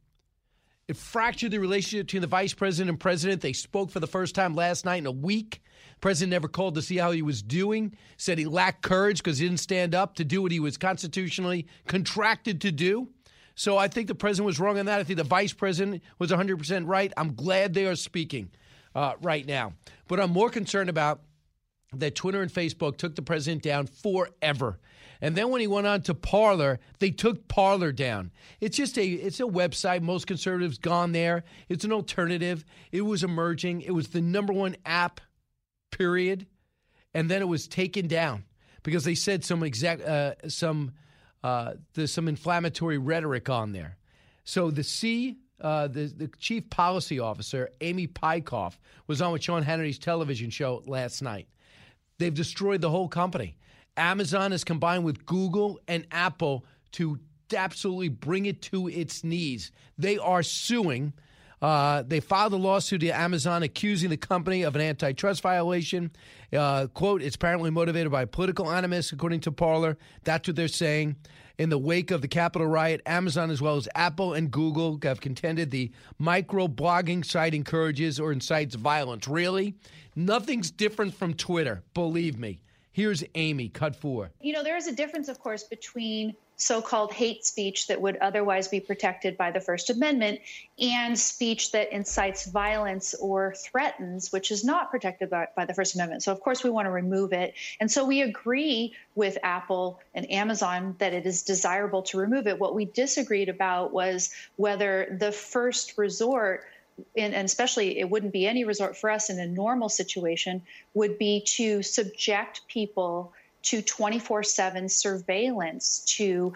It fractured the relationship between the vice president and president. They spoke for the first time last night in a week. President never called to see how he was doing, said he lacked courage because he didn't stand up to do what he was constitutionally contracted to do. So I think the president was wrong on that. I think the vice president was 100% right. I'm glad they are speaking. uh, right now. But I'm more concerned about that Twitter and Facebook took the president down forever. And then when he went on to Parler, they took Parler down. It's just a it's a website. Most conservatives gone there. It's an alternative. It was emerging. It was the number one app, period. And then it was taken down because they said some exact uh, some uh, there's some inflammatory rhetoric on there. So the C uh, the, the chief policy officer, Amy Peikoff, was on with Sean Hannity's television show last night. They've destroyed the whole company. Amazon has combined with Google and Apple to absolutely bring it to its knees. They are suing. Uh, they filed a lawsuit to Amazon accusing the company of an antitrust violation. Uh, quote, it's apparently motivated by political animus, according to Parler. That's what they're saying. In the wake of the Capitol riot, Amazon, as well as Apple and Google, have contended the micro blogging site encourages or incites violence. Really? Nothing's different from Twitter, believe me. Here's Amy, cut four. You know, there is a difference, of course, between so called hate speech that would otherwise be protected by the First Amendment and speech that incites violence or threatens, which is not protected by, by, the First Amendment. So, of course, we want to remove it. And so we agree with Apple and Amazon that it is desirable to remove it. What we disagreed about was whether the first resort and, especially it wouldn't be any resort for us in a normal situation, would be to subject people to 24 7 surveillance, to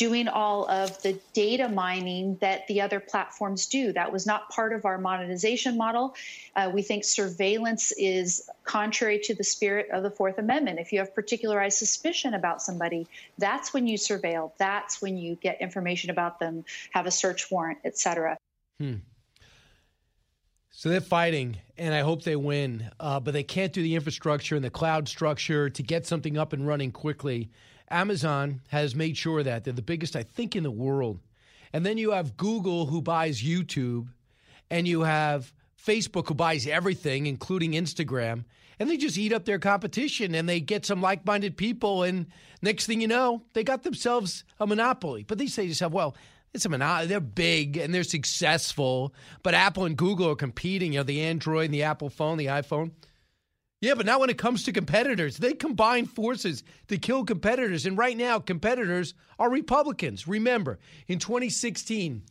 doing all of the data mining that the other platforms do. That was not part of our monetization model. Uh, we think surveillance is contrary to the spirit of the Fourth Amendment. If you have particularized suspicion about somebody, that's when you surveil. That's when you get information about them, have a search warrant, et cetera. Hmm. So they're fighting, and I hope they win, uh, but they can't do the infrastructure and the cloud structure to get something up and running quickly. Amazon has made sure that they're the biggest, I think, in the world. And then you have Google who buys YouTube, and you have Facebook who buys everything, including Instagram, and they just eat up their competition and they get some like minded people. And next thing you know, they got themselves a monopoly. But they say to yourself, well, it's a monopoly. They're big and they're successful, but Apple and Google are competing. You know, the Android and the Apple phone, the iPhone. Yeah, but not when it comes to competitors. They combine forces to kill competitors. And right now, competitors are Republicans. Remember, in 2016,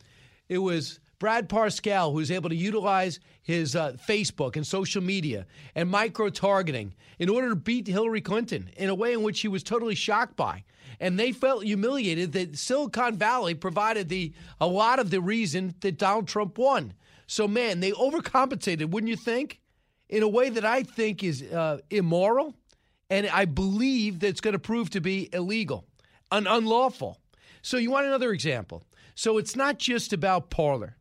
it was Brad Parscale who was able to utilize his uh, Facebook and social media and micro targeting in order to beat Hillary Clinton in a way in which he was totally shocked by and they felt humiliated that Silicon Valley provided the a lot of the reason that Donald Trump won. So man, they overcompensated, wouldn't you think? In a way that I think is uh, immoral, and I believe that it's going to prove to be illegal, and unlawful. So you want another example? So it's not just about Parler.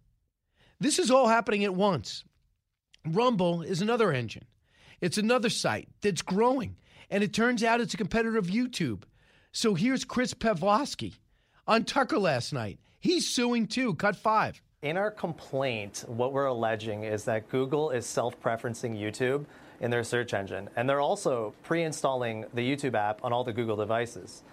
This is all happening at once. Rumble is another engine. It's another site that's growing. And it turns out it's a competitor of YouTube. So here's Chris Pavlovski on Tucker last night. He's suing too. Cut five. In our complaint, what we're alleging is that Google is self preferencing YouTube in their search engine, and they're also pre installing the YouTube app on all the Google devices.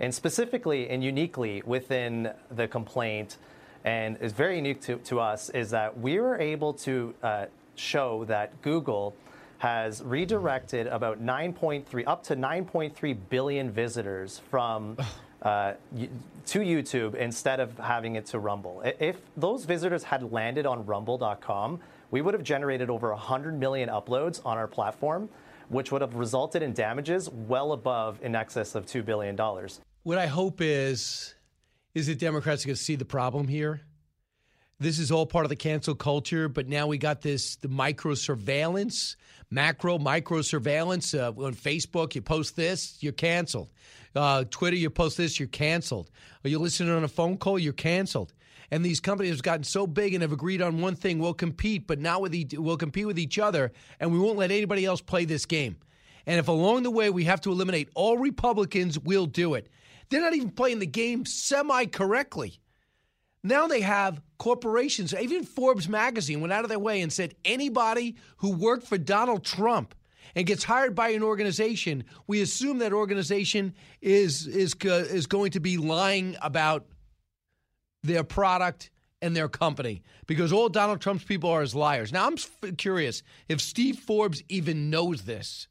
And specifically and uniquely within the complaint, and is very unique to, to us, is that we were able to uh, show that Google has redirected about 9.3 up to 9.3 billion visitors from uh, to YouTube instead of having it to Rumble. If those visitors had landed on rumble.com, we would have generated over 100 million uploads on our platform, which would have resulted in damages well above in excess of $2 billion. What I hope is is that Democrats are going to see the problem here this is all part of the cancel culture, but now we got this the micro surveillance, macro, micro surveillance. Uh, on Facebook, you post this, you're canceled. Uh, Twitter, you post this, you're canceled. Or you listen on a phone call, you're canceled. And these companies have gotten so big and have agreed on one thing: we'll compete, but not with each, we'll compete with each other, and we won't let anybody else play this game. And if along the way we have to eliminate all Republicans, we'll do it. They're not even playing the game semi correctly. Now they have corporations, even Forbes magazine went out of their way and said anybody who worked for Donald Trump and gets hired by an organization, we assume that organization is is is going to be lying about their product and their company because all Donald Trump's people are his liars. Now, I'm curious if Steve Forbes even knows this.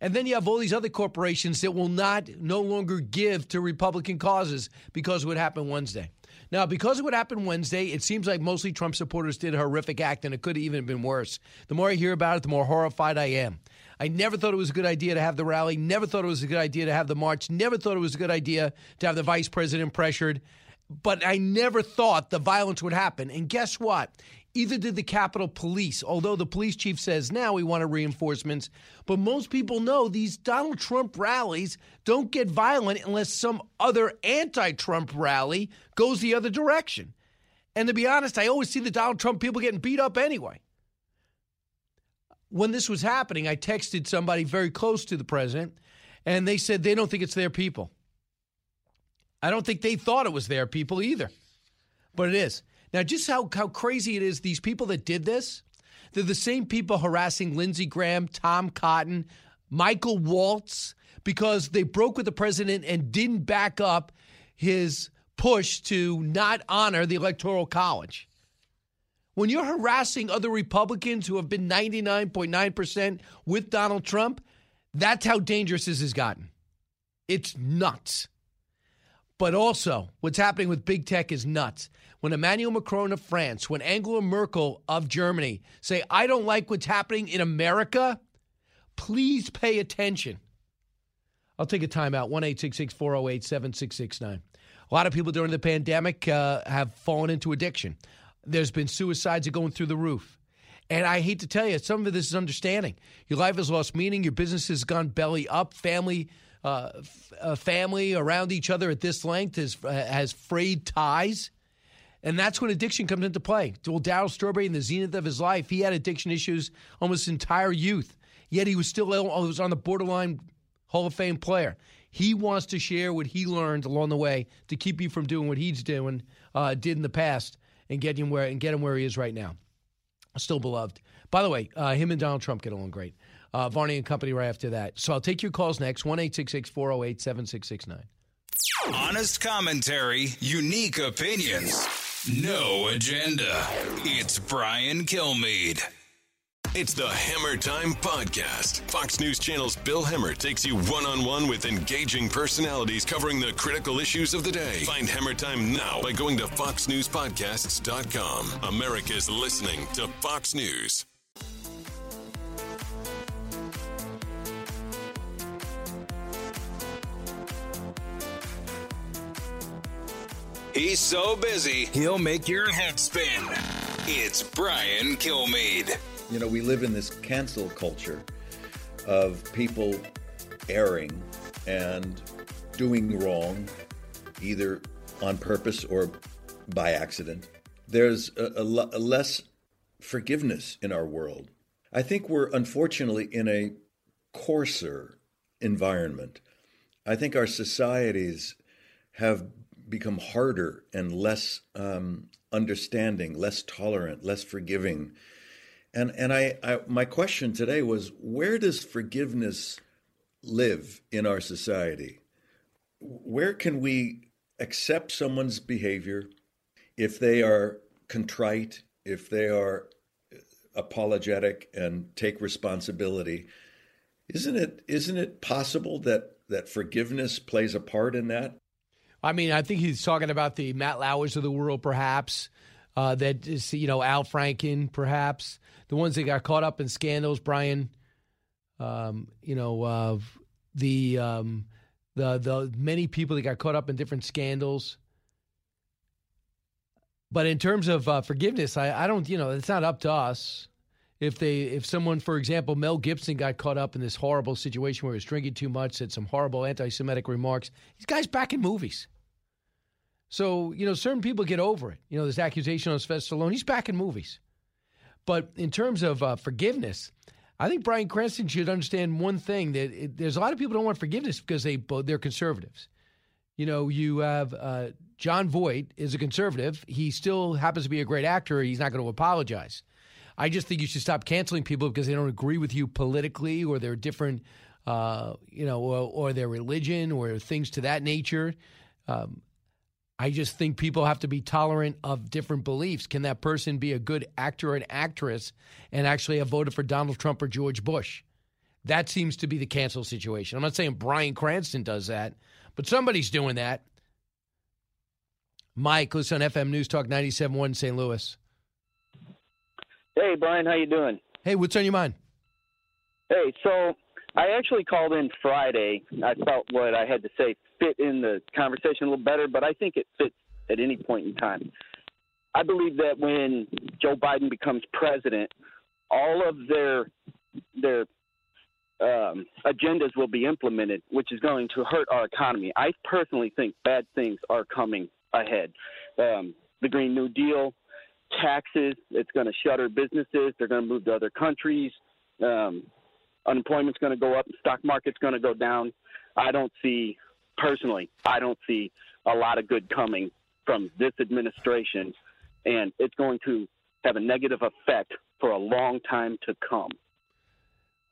And then you have all these other corporations that will not no longer give to Republican causes because of what happened Wednesday. Now, because of what happened Wednesday, it seems like mostly Trump supporters did a horrific act, and it could have even been worse. The more I hear about it, the more horrified I am. I never thought it was a good idea to have the rally, never thought it was a good idea to have the march, never thought it was a good idea to have the vice president pressured, but I never thought the violence would happen. And guess what? Either did the Capitol Police, although the police chief says now we want reinforcements. But most people know these Donald Trump rallies don't get violent unless some other anti Trump rally goes the other direction. And to be honest, I always see the Donald Trump people getting beat up anyway. When this was happening, I texted somebody very close to the president, and they said they don't think it's their people. I don't think they thought it was their people either, but it is. Now, just how, how crazy it is, these people that did this, they're the same people harassing Lindsey Graham, Tom Cotton, Michael Waltz, because they broke with the president and didn't back up his push to not honor the Electoral College. When you're harassing other Republicans who have been 99.9% with Donald Trump, that's how dangerous this has gotten. It's nuts. But also, what's happening with big tech is nuts. When Emmanuel Macron of France, when Angela Merkel of Germany say, I don't like what's happening in America, please pay attention. I'll take a timeout 1 408 7669. A lot of people during the pandemic uh, have fallen into addiction. There's been suicides going through the roof. And I hate to tell you, some of this is understanding. Your life has lost meaning. Your business has gone belly up. Family, uh, uh, family around each other at this length has uh, has frayed ties, and that's when addiction comes into play. Well, Darryl Strawberry in the zenith of his life, he had addiction issues almost entire youth. Yet he was still he was on the borderline Hall of Fame player. He wants to share what he learned along the way to keep you from doing what he's doing, uh, did in the past, and get him where and get him where he is right now. Still beloved. By the way, uh, him and Donald Trump get along great. Uh, Varney and Company right after that. So I'll take your calls next 1 408 7669. Honest commentary, unique opinions, no agenda. It's Brian Kilmeade. It's the Hemmer Time Podcast. Fox News Channel's Bill Hemmer takes you one on one with engaging personalities covering the critical issues of the day. Find Hemmer Time now by going to FoxNewsPodcasts.com. America's listening to Fox News. He's so busy, he'll make your head spin. It's Brian Kilmeade. You know, we live in this cancel culture of people erring and doing wrong, either on purpose or by accident. There's a, a, a less forgiveness in our world. I think we're unfortunately in a coarser environment. I think our societies have become harder and less um, understanding, less tolerant, less forgiving. And and I, I my question today was where does forgiveness live in our society? Where can we accept someone's behavior if they are contrite, if they are apologetic and take responsibility? Isn't it isn't it possible that that forgiveness plays a part in that? I mean, I think he's talking about the Matt Lauers of the world, perhaps. Uh, that is, you know, Al Franken, perhaps the ones that got caught up in scandals. Brian, um, you know, uh, the um, the the many people that got caught up in different scandals. But in terms of uh, forgiveness, I, I don't, you know, it's not up to us. If they, if someone, for example, Mel Gibson got caught up in this horrible situation where he was drinking too much, said some horrible anti-Semitic remarks, these guys back in movies. So you know, certain people get over it. You know, this accusation on Sylvester Stallone, he's back in movies. But in terms of uh, forgiveness, I think Bryan Cranston should understand one thing: that it, there's a lot of people don't want forgiveness because they they're conservatives. You know, you have uh, Jon Voight is a conservative. He still happens to be a great actor. He's not going to apologize. I just think you should stop canceling people because they don't agree with you politically or they're different, uh, you know, or, or, their religion or things to that nature. Um, I just think people have to be tolerant of different beliefs. Can that person be a good actor and actress and actually have voted for Donald Trump or George Bush? That seems to be the cancel situation. I'm not saying Bryan Cranston does that, but somebody's doing that. Mike, listen on FM News Talk 97.1 St. Louis. Hey, Brian, how you doing? Hey, what's on your mind? Hey, so I actually called in Friday. I felt what I had to say fit in the conversation a little better, but I think it fits at any point in time. I believe that when Joe Biden becomes president, all of their their um, agendas will be implemented, which is going to hurt our economy. I personally think bad things are coming ahead. Um, the Green New Deal, taxes, it's going to shutter businesses. They're going to move to other countries. Um, unemployment's going to go up. Stock market's going to go down. I don't see, personally, I don't see a lot of good coming from this administration, and it's going to have a negative effect for a long time to come.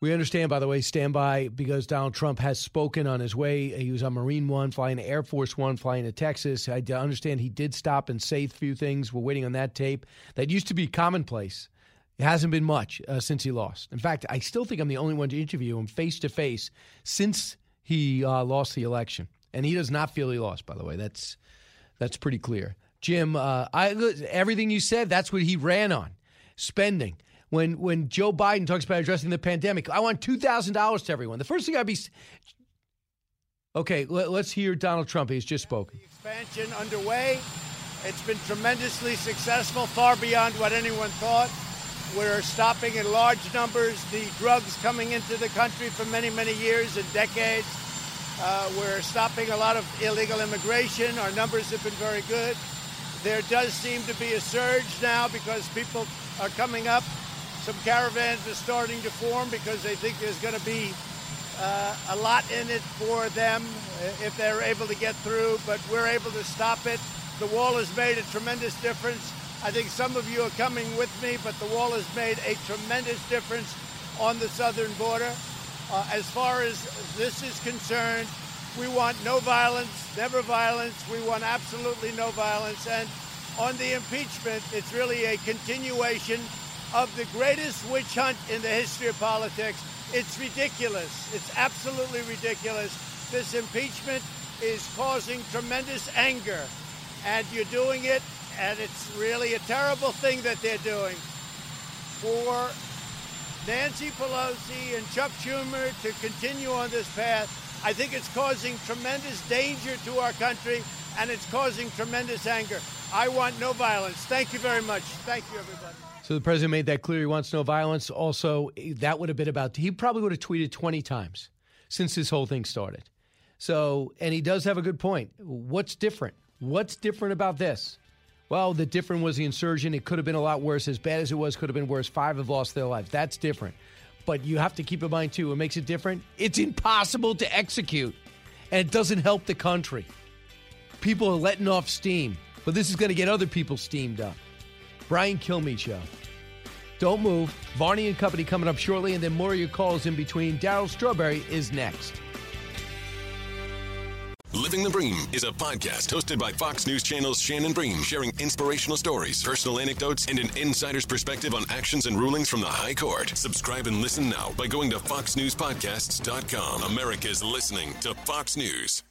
We understand, by the way, stand by because Donald Trump has spoken on his way. He was on Marine One, flying to Air Force One, flying to Texas. I understand he did stop and say a few things. We're waiting on that tape. That used to be commonplace. It hasn't been much uh, since he lost. In fact, I still think I'm the only one to interview him face to face since he uh, lost the election, and he does not feel he lost. By the way, that's that's pretty clear. Jim, uh, I, everything you said, that's what he ran on, spending when when Joe Biden talks about addressing the pandemic. I want two thousand dollars to everyone. The first thing I'd be okay. Let, us hear Donald Trump. He's just spoken. Expansion underway. It's been tremendously successful, far beyond what anyone thought. We're stopping in large numbers the drugs coming into the country for many, many years and decades. Uh, we're stopping a lot of illegal immigration. Our numbers have been very good. There does seem to be a surge now because people are coming up some caravans are starting to form because they think there's going to be uh, a lot in it for them if they're able to get through, but we're able to stop it. The wall has made a tremendous difference. I think some of you are coming with me, but the wall has made a tremendous difference on the southern border. Uh, as far as this is concerned, we want no violence, never violence. We want absolutely no violence. And on the impeachment, it's really a continuation of the greatest witch hunt in the history of politics. It's ridiculous. It's absolutely ridiculous. This impeachment is causing tremendous anger, and you're doing it, and it's really a terrible thing that they're doing. For Nancy Pelosi and Chuck Schumer to continue on this path, I think it's causing tremendous danger to our country, and it's causing tremendous anger. I want no violence. Thank you very much. Thank you, everybody. So the president made that clear. He wants no violence. Also, that would have been about, he probably would have tweeted 20 times since this whole thing started. So, and he does have a good point. What's different? What's different about this? Well, the different was the insurgent. It could have been a lot worse. As bad as it was, could have been worse. Five have lost their lives. That's different. But you have to keep in mind, too, what makes it different? It's impossible to execute, and it doesn't help the country. People are letting off steam, but this is going to get other people steamed up. Brian Kilmeade Show. Don't move. Varney and Company coming up shortly, and then more of your calls in between. Darryl Strawberry is next. Living the Bream is a podcast hosted by Fox News Channel's Shannon Bream, sharing inspirational stories, personal anecdotes, and an insider's perspective on actions and rulings from the High Court. Subscribe and listen now by going to foxnewspodcasts.com. America's listening to Fox News.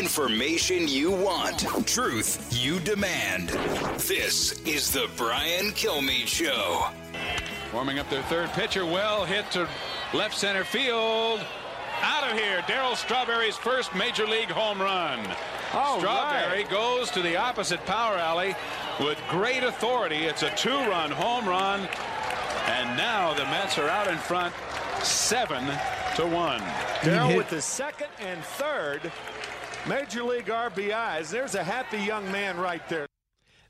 Information you want, truth you demand. This is the Brian Kilmeade Show. Warming up their third pitcher, well hit to left center field. Out of here, Darryl Strawberry's first major league home run. All Strawberry right. goes to the opposite power alley with great authority. It's a two-run home run, and now the Mets are out in front, seven to one. Darryl with the second and third Major League RBIs. There's a happy young man right there.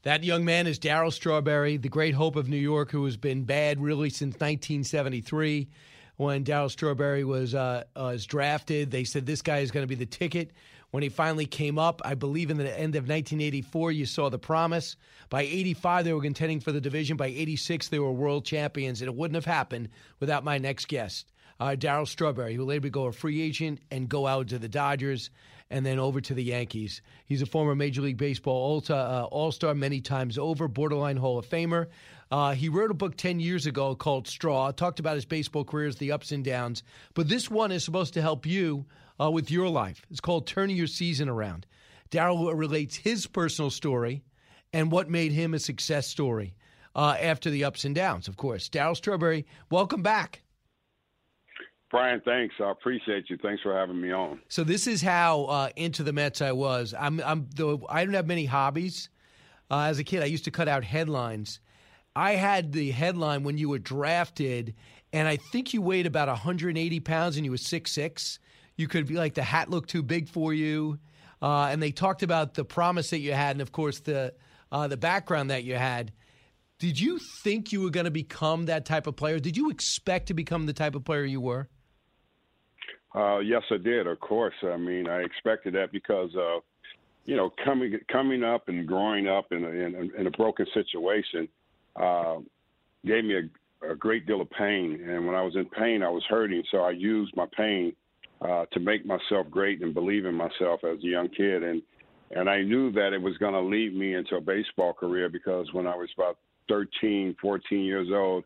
That young man is Darryl Strawberry, the great hope of New York, who has been bad really since 1973 when Darryl Strawberry was uh, was drafted. They said this guy is going to be the ticket. When he finally came up, I believe in the end of 1984, you saw the promise. By 85, they were contending for the division. By 86, they were world champions, and it wouldn't have happened without my next guest, uh, Darryl Strawberry, who later go a free agent and go out to the Dodgers and then over to the Yankees. He's a former Major League Baseball uh, All Star many times over, borderline Hall of Famer. Uh, he wrote a book 10 years ago called Straw, talked about his baseball careers, the ups and downs. But this one is supposed to help you uh, with your life. It's called Turning Your Season Around. Darryl relates his personal story and what made him a success story uh, after the ups and downs, of course. Darryl Strawberry, welcome back. Brian, thanks. I appreciate you. Thanks for having me on. So this is how uh, into the Mets I was. I'm, I'm though I didn't have many hobbies. Uh, as a kid, I used to cut out headlines. I had the headline when you were drafted, and I think you weighed about 180 pounds, and you were six six you could be like the hat looked too big for you. Uh, and they talked about the promise that you had, and of course the uh, the background that you had. Did you think you were going to become that type of player? Did you expect to become the type of player you were? Uh, yes, I did. Of course. I mean, I expected that because, uh, you know, coming coming up and growing up in a, in, in a broken situation uh, gave me a, a great deal of pain. And when I was in pain, I was hurting. So I used my pain uh, to make myself great and believe in myself as a young kid. And and I knew that it was going to lead me into a baseball career because when I was about 13, 14 years old,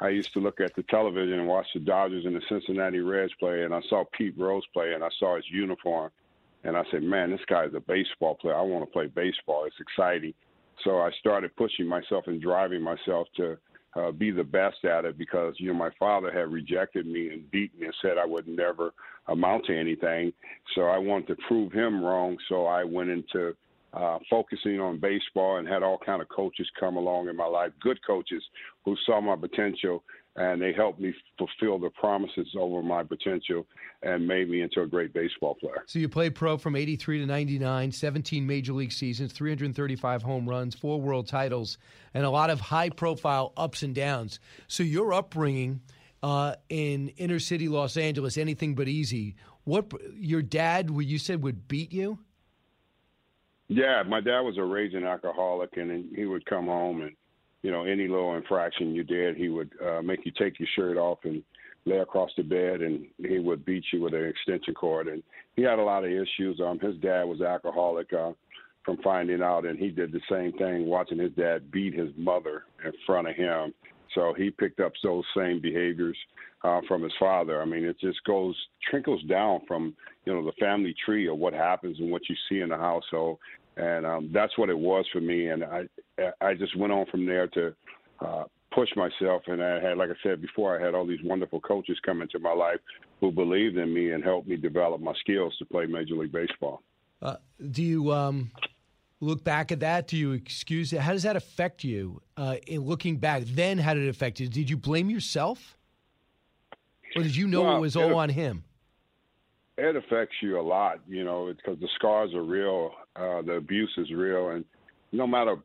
I used to look at the television and watch the Dodgers and the Cincinnati Reds play, and I saw Pete Rose play, and I saw his uniform, and I said, "Man, this guy's a baseball player. I want to play baseball. It's exciting." So I started pushing myself and driving myself to uh, be the best at it because you know my father had rejected me and beat me and said I would never amount to anything. So I wanted to prove him wrong. So I went into uh, focusing on baseball and had all kind of coaches come along in my life, good coaches who saw my potential and they helped me fulfill the promises over my potential and made me into a great baseball player. So you played pro from 83 to 99, 17 major league seasons, 335 home runs, four world titles, and a lot of high profile ups and downs. So your upbringing uh, in inner city Los Angeles, anything but easy. What your dad, you said, would beat you? Yeah, my dad was a raging alcoholic, and he would come home and, you know, any little infraction you did, he would uh, make you take your shirt off and lay across the bed, and he would beat you with an extension cord. And he had a lot of issues. Um, his dad was alcoholic. Uh, from finding out, and he did the same thing, watching his dad beat his mother in front of him. So he picked up those same behaviors uh, from his father. I mean, it just goes trickles down from you know the family tree of what happens and what you see in the household, and um, that's what it was for me. And I I just went on from there to uh, push myself. And I had, like I said before, I had all these wonderful coaches come into my life who believed in me and helped me develop my skills to play Major League Baseball. Uh, do you um, look back at that? Do you excuse it? How does that affect you uh, in looking back? Then, how did it affect you? Did you blame yourself, or did you know well, it was all it, on him? It affects you a lot, you know, because the scars are real, uh, the abuse is real, and no matter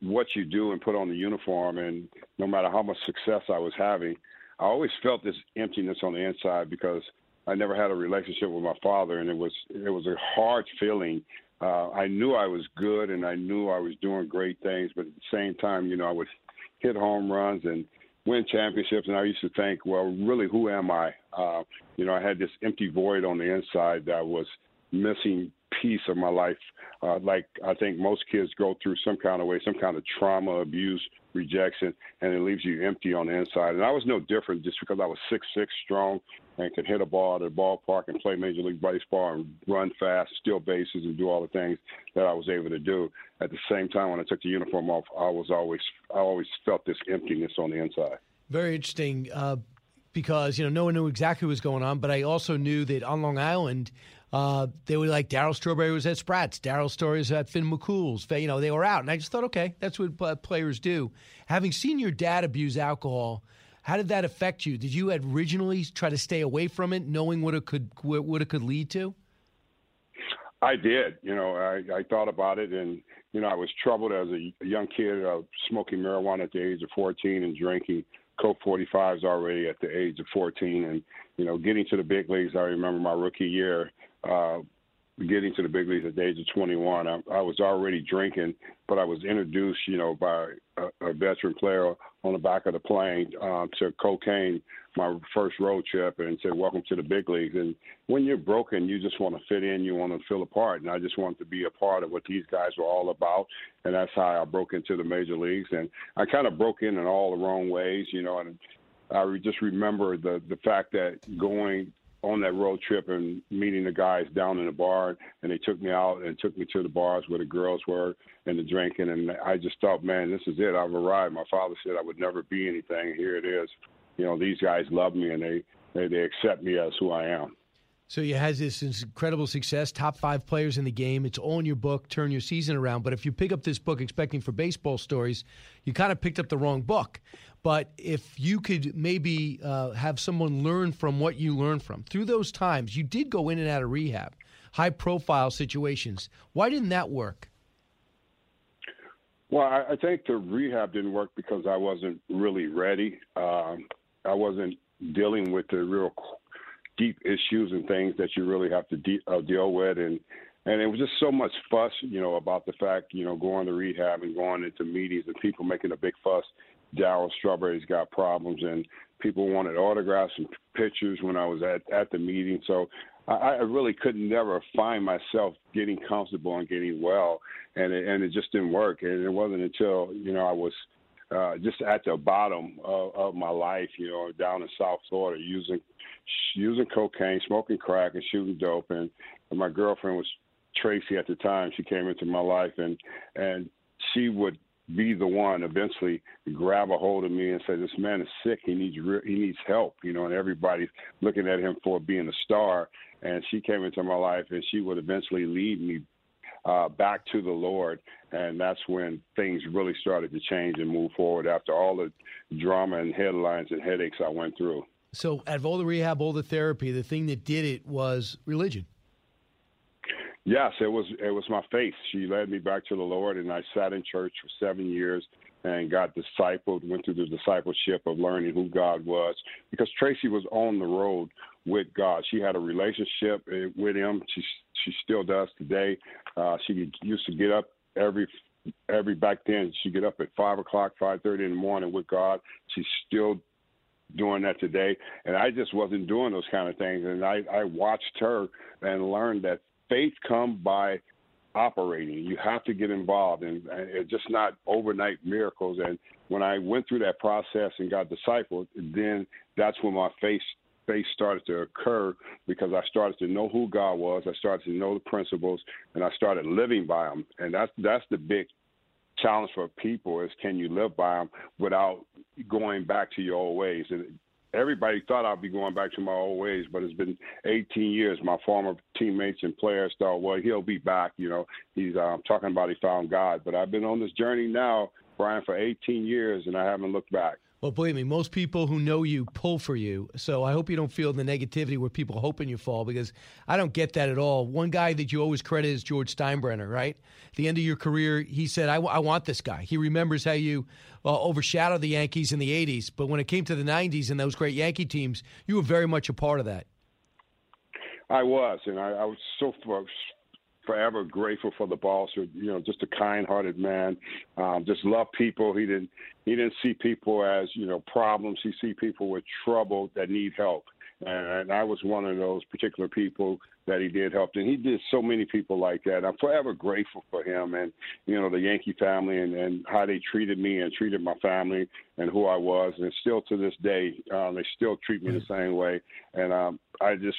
what you do and put on the uniform, and no matter how much success I was having, I always felt this emptiness on the inside because I never had a relationship with my father, and it was it was a hard feeling uh, I knew I was good and I knew I was doing great things, but at the same time, you know, I would hit home runs and win championships, and I used to think, well, really, who am I? Uh, you know, I had this empty void on the inside that was missing piece of my life. Uh, like I think most kids go through some kind of way, some kind of trauma, abuse, rejection, and it leaves you empty on the inside. And I was no different just because I was six six strong and could hit a ball at a ballpark and play Major League Baseball and run fast, steal bases, and do all the things that I was able to do. At the same time, when I took the uniform off, I was always I always felt this emptiness on the inside. Very interesting. Uh, because you know no one knew exactly what was going on, but I also knew that on Long Island uh, they were like Darryl Strawberry was at Spratt's, Daryl Story was at Finn McCool's. You know, they were out, and I just thought, okay, that's what players do. Having seen your dad abuse alcohol, how did that affect you? Did you originally try to stay away from it, knowing what it could what it could lead to? I did. You know, I, I thought about it, and you know, I was troubled as a young kid, uh, smoking marijuana at the age of 14 and drinking Colt 45s already at the age of 14, and you know, getting to the big leagues. I remember my rookie year. Uh, getting to the big leagues at the age of 21. I, I was already drinking, but I was introduced, you know, by a, a veteran player on the back of the plane uh, to cocaine my first road trip and said, "Welcome to the big leagues." And when you're broken, you just want to fit in, you want to feel a part, and I just wanted to be a part of what these guys were all about, and that's how I broke into the major leagues. And I kind of broke in in all the wrong ways, you know, and I just remember the the fact that going on that road trip and meeting the guys down in the bar, and they took me out and took me to the bars where the girls were and the drinking, and I just thought, man, this is it. I've arrived. My father said I would never be anything. Here it is. You know, these guys love me and they they, they accept me as who I am. So you had this incredible success, top five players in the game. It's all in your book, Turn Your Season Around. But if you pick up this book expecting for baseball stories, you kind of picked up the wrong book. But if you could maybe uh, have someone learn from what you learned from through those times, you did go in and out of rehab, high profile situations. Why didn't that work? Well, I, I think the rehab didn't work because I wasn't really ready. Um, I wasn't dealing with the real deep issues and things that you really have to de- uh, deal with, and and it was just so much fuss, you know, about the fact, you know, going to rehab and going into meetings and people making a big fuss. Darryl Strawberry's got problems, and people wanted autographs and pictures when I was at at the meeting. So I, I really could never find myself getting comfortable and getting well, and it, and it just didn't work. And it wasn't until you know I was uh, just at the bottom of, of my life, you know, down in South Florida, using using cocaine, smoking crack, and shooting dope. And, and my girlfriend was Tracy at the time. She came into my life, and and she would be the one eventually grab a hold of me and say, "This man is sick. He needs re- he needs help." You know, and everybody's looking at him for being a star. And she came into my life, and she would eventually lead me uh, back to the Lord, and that's when things really started to change and move forward after all the drama and headlines and headaches I went through. So, of all the rehab, all the therapy, the thing that did it was religion. Yes, it was. It was my faith. She led me back to the Lord, and I sat in church for seven years and got discipled. Went through the discipleship of learning who God was, because Tracy was on the road with God. She had a relationship eh, with Him. She she still does today. Uh, she used to get up every every back then. She get up at five o'clock, five thirty in the morning with God. She's still doing that today, and I just wasn't doing those kind of things. And I I watched her and learned that faith come by operating. You have to get involved, and it's just not overnight miracles. And when I went through that process and got discipled, then that's when my faith faith started to occur because I started to know who God was. I started to know the principles, and I started living by them. And that's that's the big challenge for people is can you live by them without going back to your old ways? And everybody thought I'd be going back to my old ways, but it's been 18 years. My former teammates and players thought, well, he'll be back. You know, he's um, talking about he found God. But I've been on this journey now, Brian, for 18 years, and I haven't looked back. Well, believe me, most people who know you pull for you. So I hope you don't feel the negativity where people hoping you fall because I don't get that at all. One guy that you always credit is George Steinbrenner, right? At the end of your career, he said, I, w- I want this guy. He remembers how you uh, overshadowed the Yankees in the 80s. But when it came to the 90s and those great Yankee teams, you were very much a part of that. I was, and I, I was so forever grateful for the boss. You know, just a kind-hearted man. Um, just love people. He didn't he didn't see people as you know problems. He see people with trouble that need help. And I was one of those particular people that he did help, and he did so many people like that. I'm forever grateful for him, and you know the Yankee family, and, and how they treated me and treated my family, and who I was, and still to this day, um, they still treat me the same way. And um, I just,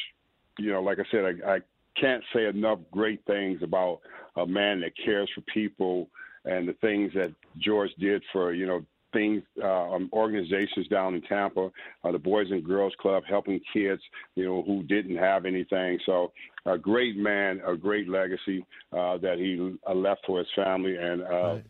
you know, like I said, I, I can't say enough great things about a man that cares for people and the things that George did for you know things uh, um, organizations down in Tampa, uh, the Boys and Girls Club, helping kids you know who didn't have anything. So a great man, a great legacy uh, that he uh, left for his family and. Uh, right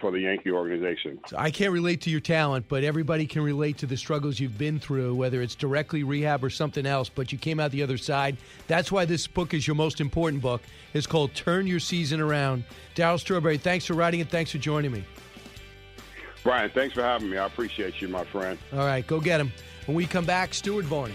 for the Yankee organization. So I can't relate to your talent, but everybody can relate to the struggles you've been through, whether it's directly rehab or something else. But you came out the other side. That's why this book is your most important book. It's called Turn Your Season Around. Darryl Strawberry, thanks for writing it. Thanks for joining me. Brian, thanks for having me. I appreciate you, my friend. All right, go get him. When we come back, Stuart Varney.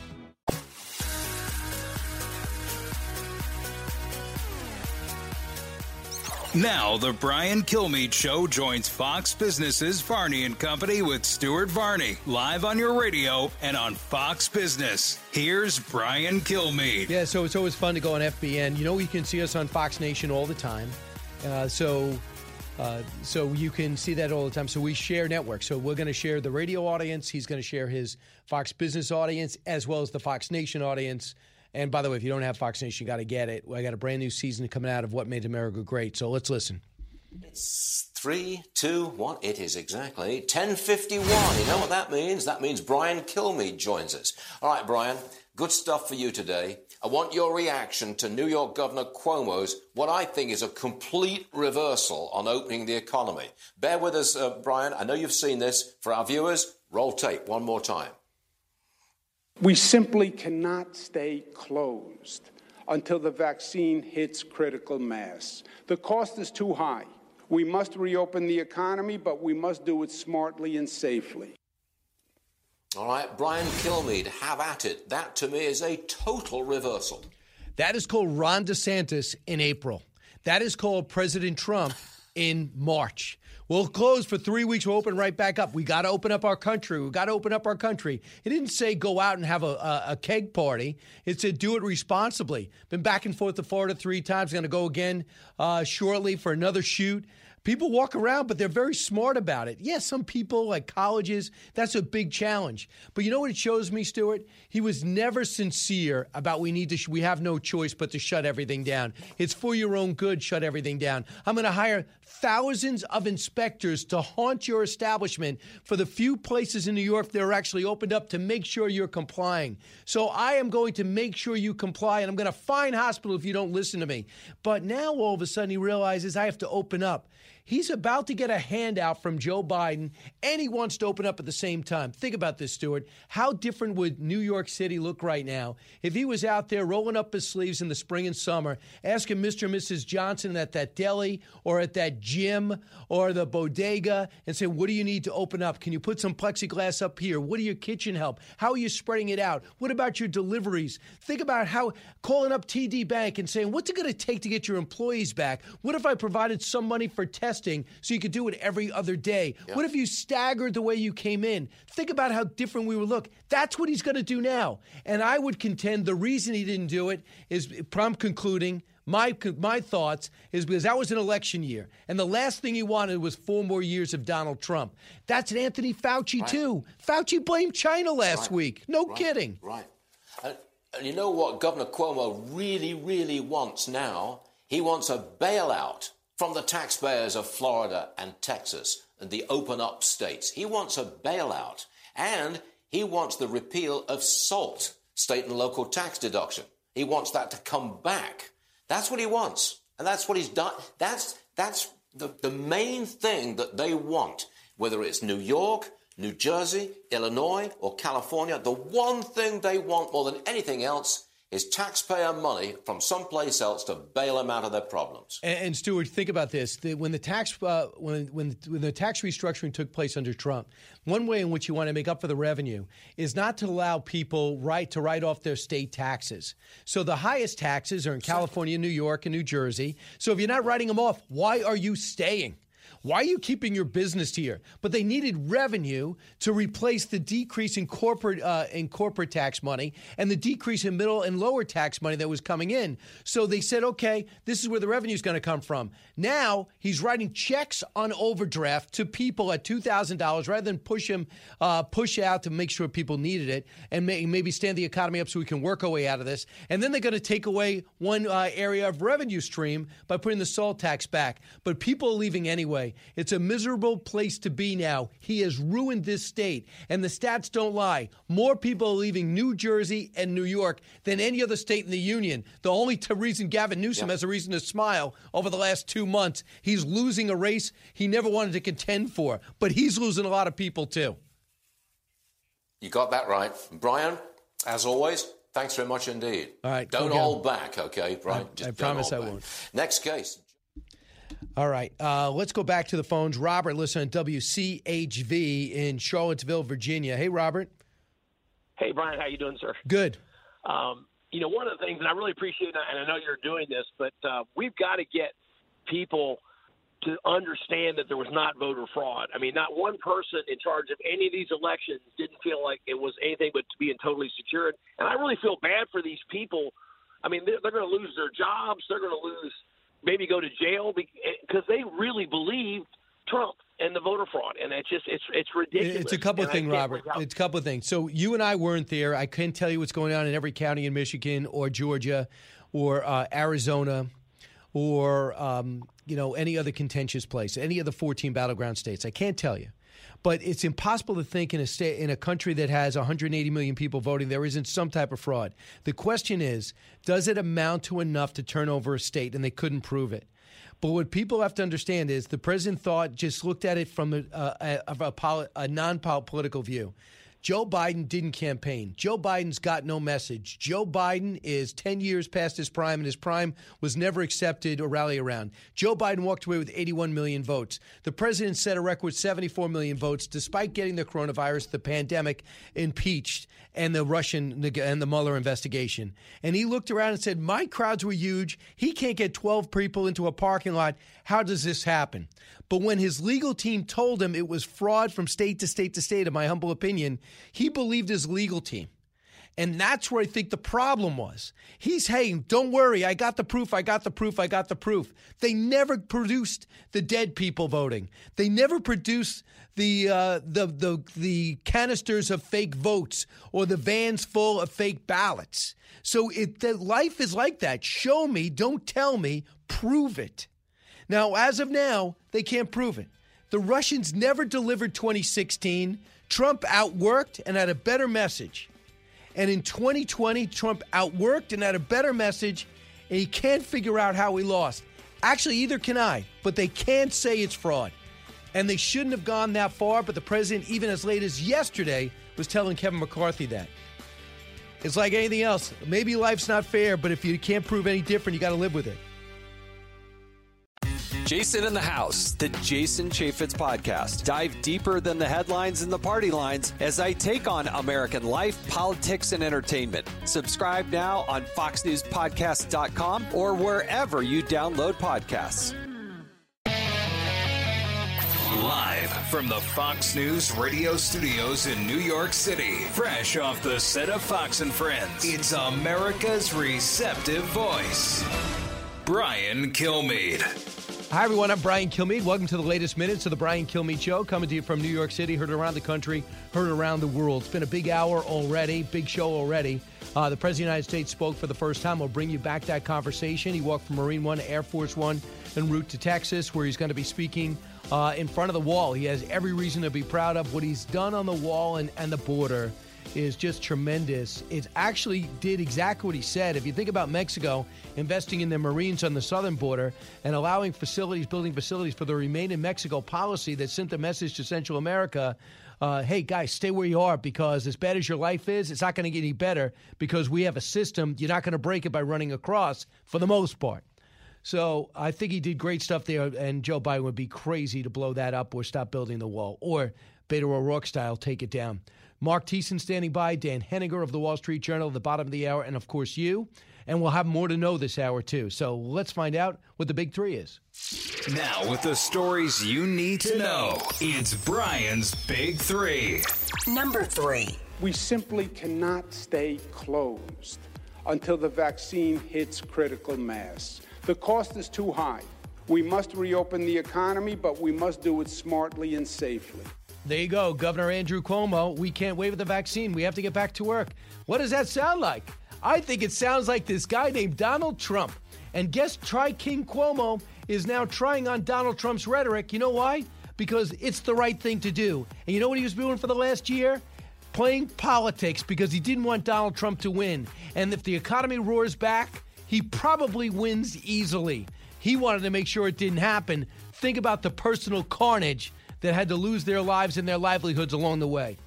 Now, the Brian Kilmeade Show joins Fox Business's Varney and Company with Stuart Varney, live on your radio and on Fox Business. Here's Brian Kilmeade. Yeah, so it's always fun to go on FBN. You know, you can see us on Fox Nation all the time. Uh, so. Uh, so you can see that all the time. So we share networks. So we're going to share the radio audience. He's going to share his Fox Business audience as well as the Fox Nation audience. And by the way, if you don't have Fox Nation, you got to get it. I got a brand new season coming out of What Made America Great. So let's listen. It's three, two, one. It is exactly 10.51. You know what that means? That means Brian Kilmeade joins us. All right, Brian, good stuff for you today. I want your reaction to New York Governor Cuomo's, what I think is a complete reversal on opening the economy. Bear with us, uh, Brian. I know you've seen this. For our viewers, roll tape one more time. We simply cannot stay closed until the vaccine hits critical mass. The cost is too high. We must reopen the economy, but we must do it smartly and safely. All right, Brian Kilmeade, have at it. That to me is a total reversal. That is called Ron DeSantis in April. That is called President Trump in March. We'll close for three weeks. We'll open right back up. We got to open up our country. We got to open up our country. It didn't say go out and have a, a, a, keg party. It said do it responsibly. Been back and forth to Florida three times. Going to go again uh, shortly for another shoot. People walk around, but they're very smart about it. Yes, yeah, some people, like colleges, that's a big challenge. But you know what it shows me, Stuart? He was never sincere about we need to, sh- we have no choice but to shut everything down. It's for your own good, shut everything down. I'm going to hire thousands of inspectors to haunt your establishment for the few places in New York that are actually opened up to make sure you're complying. So I am going to make sure you comply, and I'm going to fine hospital if you don't listen to me. But now all of a sudden he realizes I have to open up. He's about to get a handout from Joe Biden, and he wants to open up at the same time. Think about this, Stuart. How different would New York City look right now if he was out there rolling up his sleeves in the spring and summer, asking Mr. and Mrs. Johnson at that deli or at that gym or the bodega and say, What do you need to open up? Can you put some plexiglass up here? What do your kitchen help? How are you spreading it out? What about your deliveries? Think about how calling up TD Bank and saying, What's it going to take to get your employees back? What if I provided some money for testing so you could do it every other day? Yeah. What if you staggered the way you came in? Think about how different we would look. That's what he's going to do now. And I would contend the reason he didn't do it is, I'm concluding, my my thoughts is because that was an election year, and the last thing he wanted was four more years of Donald Trump. That's an Anthony Fauci right. too. Fauci blamed China last right. week. No right. kidding. Right. And, and you know what Governor Cuomo really, really wants now? He wants a bailout from the taxpayers of Florida and Texas and the open up states. He wants a bailout, and he wants the repeal of SALT, state and local tax deduction. He wants that to come back. That's what he wants. And that's what he's done. That's, that's the, the main thing that they want, whether it's New York, New Jersey, Illinois, or California. The one thing they want more than anything else is taxpayer money from someplace else to bail them out of their problems. And, and Stuart, think about this: the, when the tax uh, when, when when the tax restructuring took place under Trump, one way in which you want to make up for the revenue is not to allow people right to write off their state taxes. So the highest taxes are in California, New York, and New Jersey. So if you're not writing them off, why are you staying? Why are you keeping your business here? But they needed revenue to replace the decrease in corporate uh, in corporate tax money and the decrease in middle and lower tax money that was coming in. So they said, okay, this is where the revenue is going to come from. Now he's writing checks on overdraft to people at two thousand dollars rather than push him uh, push out to make sure people needed it and may, maybe stand the economy up so we can work our way out of this. And then they're going to take away one uh, area of revenue stream by putting the salt tax back. But people are leaving anyway way. It's a miserable place to be now. He has ruined this state. And the stats don't lie. More people are leaving New Jersey and New York than any other state in the union. The only t- reason Gavin Newsom has a reason to smile over the last two months, he's losing a race he never wanted to contend for. But he's losing a lot of people, too. You got that right. Brian, as always, thanks very much indeed. All right. Don't hold back, okay, Brian? I- Just I promise I back. won't. Next case. All right, uh, let's go back to the phones. Robert, listen WCHV in Charlottesville, Virginia. Hey, Robert. Hey, Brian, how you doing, sir? Good. Um, you know, one of the things, and I really appreciate, and I know you're doing this, but uh, we've got to get people to understand that there was not voter fraud. I mean, not one person in charge of any of these elections didn't feel like it was anything but to being totally secured. And I really feel bad for these people. I mean, they're, they're going to lose their jobs. They're going to lose, maybe go to jail because they really believed Trump and the voter fraud. And it's just, it's it's ridiculous. It's a couple of things, Robert. It's a couple of things. So you and I weren't there. I couldn't tell you what's going on in every county in Michigan or Georgia or uh, Arizona or um, you know any other contentious place, any of the 14 battleground states. I can't tell you. But it's impossible to think in a state in a country that has 180 million people voting there isn't some type of fraud. The question is, does it amount to enough to turn over a state? And they couldn't prove it. But what people have to understand is the president thought just looked at it from a, a, a, a, poli- a non-political view. Joe Biden didn't campaign. Joe Biden's got no message. Joe Biden is 10 years past his prime, and his prime was never accepted or rally around. Joe Biden walked away with 81 million votes. The president set a record 74 million votes, despite getting the coronavirus, the pandemic, impeached, and the Russian and the Mueller investigation. And he looked around and said, My crowds were huge. He can't get 12 people into a parking lot. How does this happen? But when his legal team told him it was fraud from state to state to state, in my humble opinion, he believed his legal team. And that's where I think the problem was. He's, hey, don't worry, I got the proof, I got the proof, I got the proof. They never produced the dead people voting. They never produced the uh, the the the canisters of fake votes or the vans full of fake ballots. So it the life is like that. Show me, don't tell me, prove it. Now, as of now, they can't prove it. The Russians never delivered 2016. Trump outworked and had a better message. And in 2020, Trump outworked and had a better message, and he can't figure out how he lost. Actually, either can I, but they can't say it's fraud. And they shouldn't have gone that far, but the president, even as late as yesterday, was telling Kevin McCarthy that. It's like anything else. Maybe life's not fair, but if you can't prove any different, you got to live with it. Jason in the House, the Jason Chaffetz podcast. Dive deeper than the headlines and the party lines as I take on American life, politics, and entertainment. Subscribe now on FoxNewsPodcast.com or wherever you download podcasts. Live from the Fox News radio studios in New York City, fresh off the set of Fox and Friends, it's America's receptive voice, Brian Kilmeade. Hi, everyone. I'm Brian Kilmeade. Welcome to the latest minutes of the Brian Kilmeade Show, coming to you from New York City, heard around the country, heard around the world. It's been a big hour already, big show already. Uh, the President of the United States spoke for the first time. We'll bring you back that conversation. He walked from Marine One to Air Force One en route to Texas, where he's going to be speaking uh, in front of the wall. He has every reason to be proud of what he's done on the wall and, and the border is just tremendous. It actually did exactly what he said. If you think about Mexico investing in their Marines on the southern border and allowing facilities, building facilities for the Remain in Mexico policy that sent the message to Central America. Uh, hey guys, stay where you are because as bad as your life is, it's not going to get any better because we have a system. You're not going to break it by running across for the most part. So I think he did great stuff there, and Joe Biden would be crazy to blow that up or stop building the wall or Beto O'Rourke style take it down. Mark Thiessen standing by, Dan Henninger of the Wall Street Journal at the bottom of the hour, and of course you. And we'll have more to know this hour too. So let's find out what the big three is. Now, with the stories you need to know, it's Brian's Big Three. Number three. We simply cannot stay closed until the vaccine hits critical mass. The cost is too high. We must reopen the economy, but we must do it smartly and safely. There you go, Governor Andrew Cuomo. We can't wait for the vaccine. We have to get back to work. What does that sound like? I think it sounds like this guy named Donald Trump. And guess Try King Cuomo is now trying on Donald Trump's rhetoric. You know why? Because it's the right thing to do. And you know what he was doing for the last year? Playing politics because he didn't want Donald Trump to win. And if the economy roars back, he probably wins easily. He wanted to make sure it didn't happen. Think about the personal carnage that had to lose their lives and their livelihoods along the way.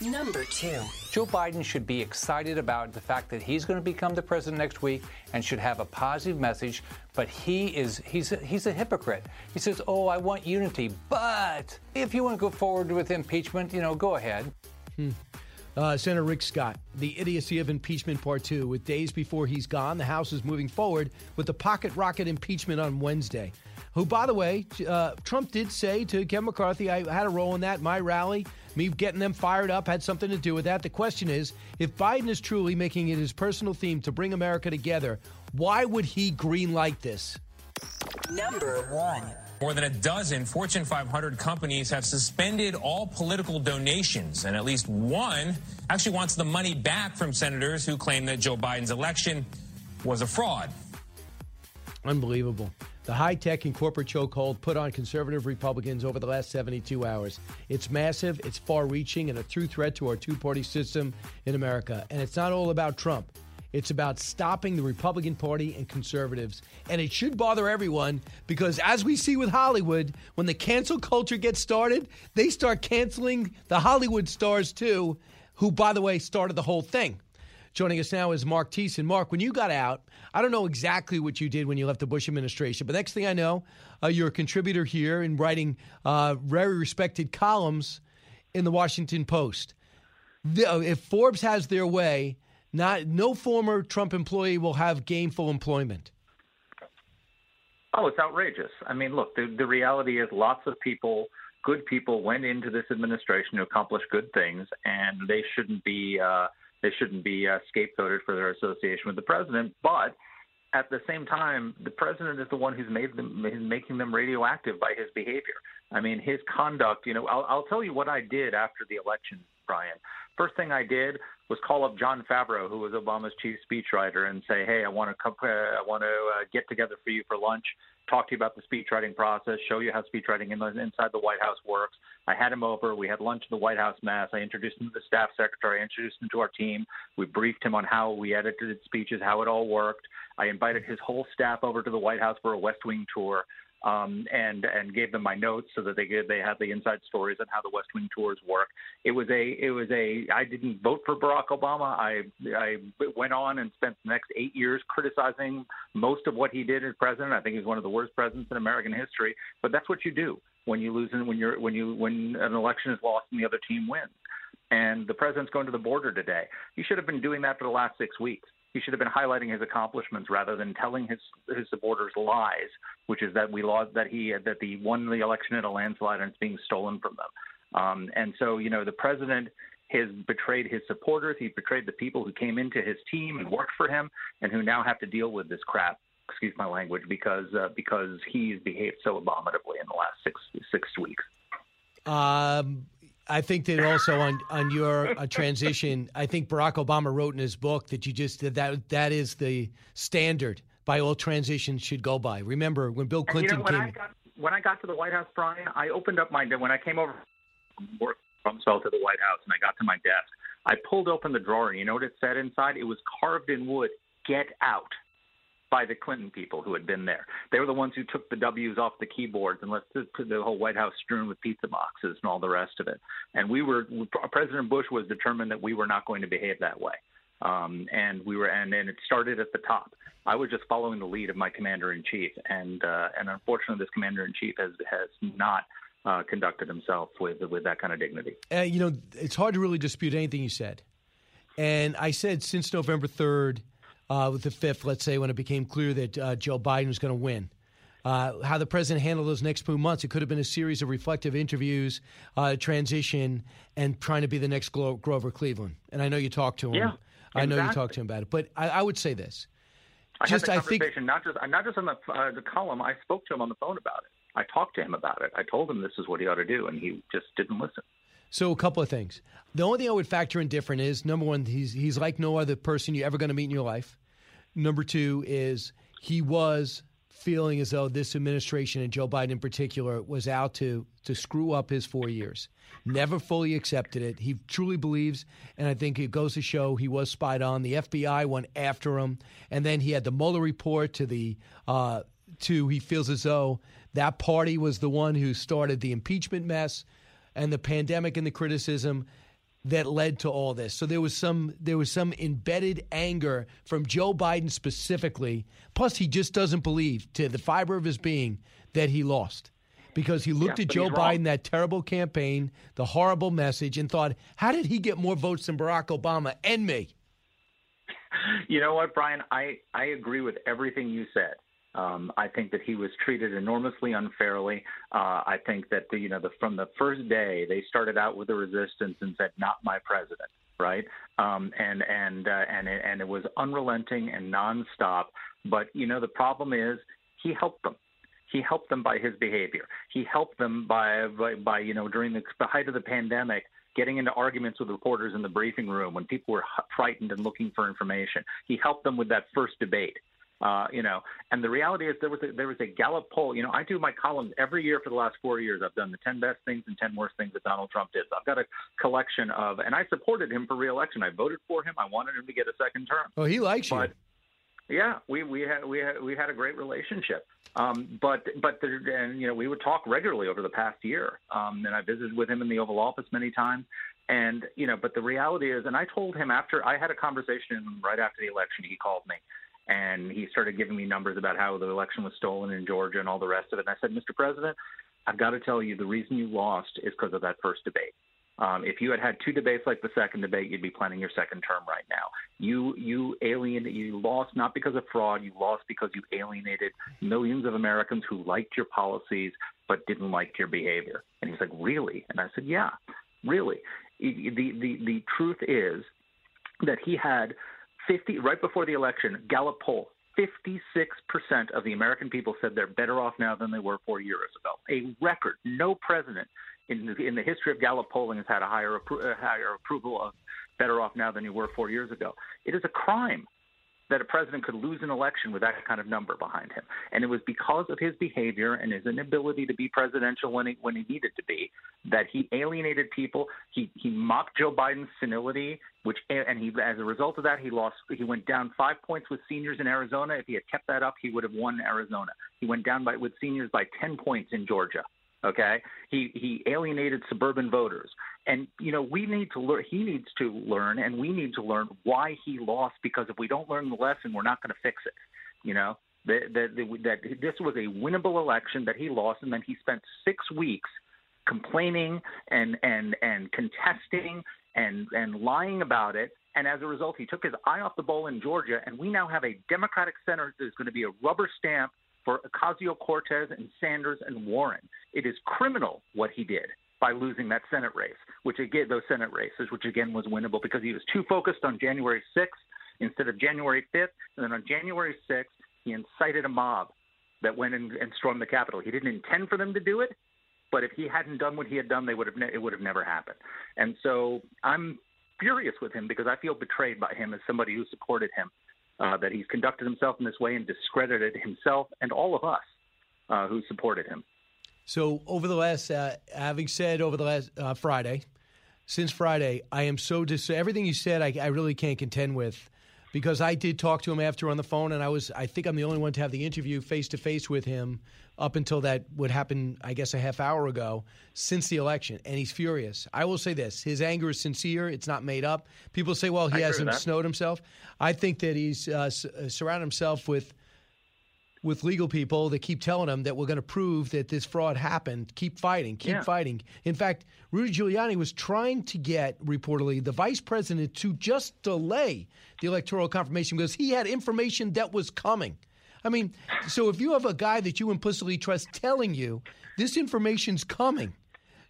Number two. Joe Biden should be excited about the fact that he's going to become the president next week and should have a positive message. But he is he's a, he's a hypocrite. He says, "Oh, I want unity, but if you want to go forward with impeachment, you know, go ahead." Hmm. Uh, Senator Rick Scott, the idiocy of impeachment part two. With days before he's gone, the House is moving forward with the pocket rocket impeachment on Wednesday. Who, by the way, uh, Trump did say to Kevin McCarthy, I had a role in that. My rally, me getting them fired up, had something to do with that. The question is if Biden is truly making it his personal theme to bring America together, why would he greenlight this? Number one. More than a dozen Fortune 500 companies have suspended all political donations, and at least one actually wants the money back from senators who claim that Joe Biden's election was a fraud. Unbelievable. The high tech and corporate chokehold put on conservative Republicans over the last 72 hours. It's massive, it's far reaching, and a true threat to our two party system in America. And it's not all about Trump. It's about stopping the Republican Party and conservatives. And it should bother everyone because, as we see with Hollywood, when the cancel culture gets started, they start canceling the Hollywood stars too, who, by the way, started the whole thing. Joining us now is Mark Thiessen. Mark, when you got out, I don't know exactly what you did when you left the Bush administration, but next thing I know, uh, you're a contributor here in writing uh, very respected columns in the Washington Post. The, uh, if Forbes has their way, not no former Trump employee will have gainful employment. Oh, it's outrageous. I mean, look, the, the reality is lots of people, good people, went into this administration to accomplish good things, and they shouldn't be uh, they shouldn't be uh, scapegoated for their association with the president. But at the same time, the president is the one who's made them, who's making them radioactive by his behavior. I mean, his conduct. You know, I'll, I'll tell you what I did after the election, Brian. First thing I did was call up John Favreau, who was Obama's chief speechwriter, and say, "Hey, I want to come, uh, I want to uh, get together for you for lunch, talk to you about the speechwriting process, show you how speechwriting in the, inside the White House works." I had him over. We had lunch at the White House mess. I introduced him to the staff secretary. I introduced him to our team. We briefed him on how we edited speeches, how it all worked. I invited his whole staff over to the White House for a West Wing tour um, and and gave them my notes so that they could, they had the inside stories on how the West Wing tours work. It was a it was a I didn't vote for Barack Obama. I I went on and spent the next eight years criticizing most of what he did as president. I think he's one of the worst presidents in American history. But that's what you do when you lose and when you're when you when an election is lost and the other team wins. And the president's going to the border today. He should have been doing that for the last six weeks he should have been highlighting his accomplishments rather than telling his his supporters lies, which is that we lost that he that he won the election in a landslide and it's being stolen from them. Um, and so, you know, the president has betrayed his supporters. He betrayed the people who came into his team and worked for him, and who now have to deal with this crap. Excuse my language, because uh, because he's behaved so abominably in the last six six weeks. Um, I think that also on on your uh, transition, I think Barack Obama wrote in his book that you just that that is the standard by all transitions should go by. Remember when Bill Clinton you know, when came? I got, when I got to the White House, Brian, I opened up my when I came over work from Rumsfeld to the White House, and I got to my desk. I pulled open the drawer, and you know what it said inside? It was carved in wood. Get out by the Clinton people who had been there. They were the ones who took the W's off the keyboards and left the, the whole White House strewn with pizza boxes and all the rest of it. And we were President Bush was determined that we were not going to behave that way. Um, and we were, and, and it started at the top. I was just following the lead of my commander in chief, and uh, and unfortunately, this commander in chief has has not uh, conducted himself with with that kind of dignity. Uh, you know, it's hard to really dispute anything you said. And I said since November third, uh, with the fifth, let's say, when it became clear that uh, Joe Biden was going to win. Uh, how the president handled those next few months. It could have been a series of reflective interviews, uh, transition, and trying to be the next Glo- Grover Cleveland. And I know you talked to him. Yeah, I know you talked to him about it. But I, I would say this. I Just, had I the think- conversation not just not just on the uh, the column. I spoke to him on the phone about it. I talked to him about it. I told him this is what he ought to do, and he just didn't listen. So a couple of things. The only thing I would factor in different is number one, he's he's like no other person you're ever going to meet in your life. Number two is he was feeling as though this administration and Joe Biden in particular was out to to screw up his four years. Never fully accepted it. He truly believes, and I think it goes to show he was spied on. The FBI went after him, and then he had the Mueller report to the uh, to he feels as though that party was the one who started the impeachment mess and the pandemic and the criticism that led to all this. So there was some there was some embedded anger from Joe Biden specifically. Plus, he just doesn't believe to the fiber of his being that he lost because he looked Yeah, at Joe. Biden that terrible campaign, the horrible message, and thought, "How did he get more votes than Barack Obama and me?" You know what, Brian? I, I agree with everything you said. Um, I think that he was treated enormously unfairly. Uh, I think that the, you know the, from the first day they started out with the resistance and said, "Not my president," right? Um, and and uh, and it, and it was unrelenting and nonstop. But you know the problem is he helped them. He helped them by his behavior. He helped them by by, by you know during the, the height of the pandemic getting into arguments with reporters in the briefing room when people were frightened and looking for information. He helped them with that first debate. Uh, you know, and the reality is there was a, there was a Gallup poll. You know, I do my columns every year for the last four years. I've done the ten best things and ten worst things that Donald Trump did. So I've got a collection of, and I supported him for reelection. I voted for him. I wanted him to get a second term. Oh, he likes you. Yeah, we we had we had we had a great relationship. Um, but but there, and you know we would talk regularly over the past year. Um, and I visited with him in the Oval Office many times. And you know, but the reality is, and I told him after I had a conversation right after the election, he called me and he started giving me numbers about how the election was stolen in Georgia and all the rest of it. And I said, Mr. President, I've got to tell you, the reason you lost is because of that first debate. Um, if you had had two debates like the second debate, you'd be planning your second term right now. You you alienated, you lost not because of fraud, you lost because you alienated millions of Americans who liked your policies but didn't like your behavior. And he's like, really? And I said, yeah, really. The the the truth is that he had 50 right before the election, Gallup poll. 56% of the American people said they're better off now than they were four years ago. A record. No president in the, in the history of Gallup polling has had a higher, uh, higher approval of better off now than you were four years ago. It is a crime that a president could lose an election with that kind of number behind him. And it was because of his behavior and his inability to be presidential when he when he needed to be that he alienated people. He he mocked Joe Biden's senility, which and he as a result of that he lost he went down 5 points with seniors in Arizona. If he had kept that up, he would have won Arizona. He went down by with seniors by 10 points in Georgia. Okay, he he alienated suburban voters, and you know we need to learn. He needs to learn, and we need to learn why he lost. Because if we don't learn the lesson, we're not going to fix it. You know that that that this was a winnable election that he lost, and then he spent six weeks complaining and and and contesting and and lying about it. And as a result, he took his eye off the ball in Georgia, and we now have a Democratic senator that's going to be a rubber stamp for Ocasio Cortez and Sanders and Warren. It is criminal what he did by losing that Senate race, which again, those Senate races, which again was winnable because he was too focused on January 6th instead of January 5th. And then on January 6th, he incited a mob that went and, and stormed the Capitol. He didn't intend for them to do it, but if he hadn't done what he had done, they would have ne- it would have never happened. And so I'm furious with him because I feel betrayed by him as somebody who supported him uh, that he's conducted himself in this way and discredited himself and all of us uh, who supported him. So over the last, uh, having said over the last uh, Friday, since Friday, I am so dis- everything you said, I, I really can't contend with, because I did talk to him after on the phone, and I was, I think I'm the only one to have the interview face to face with him up until that would happen, I guess, a half hour ago since the election, and he's furious. I will say this: his anger is sincere; it's not made up. People say, "Well, he agree hasn't snowed himself." I think that he's uh, s- uh, surrounded himself with with legal people that keep telling him that we're going to prove that this fraud happened. Keep fighting, keep Yeah. fighting. In fact, Rudy Giuliani was trying to get, reportedly, the vice president to just delay the electoral confirmation because he had information that was coming. I mean, so if you have a guy that you implicitly trust telling you this information's coming,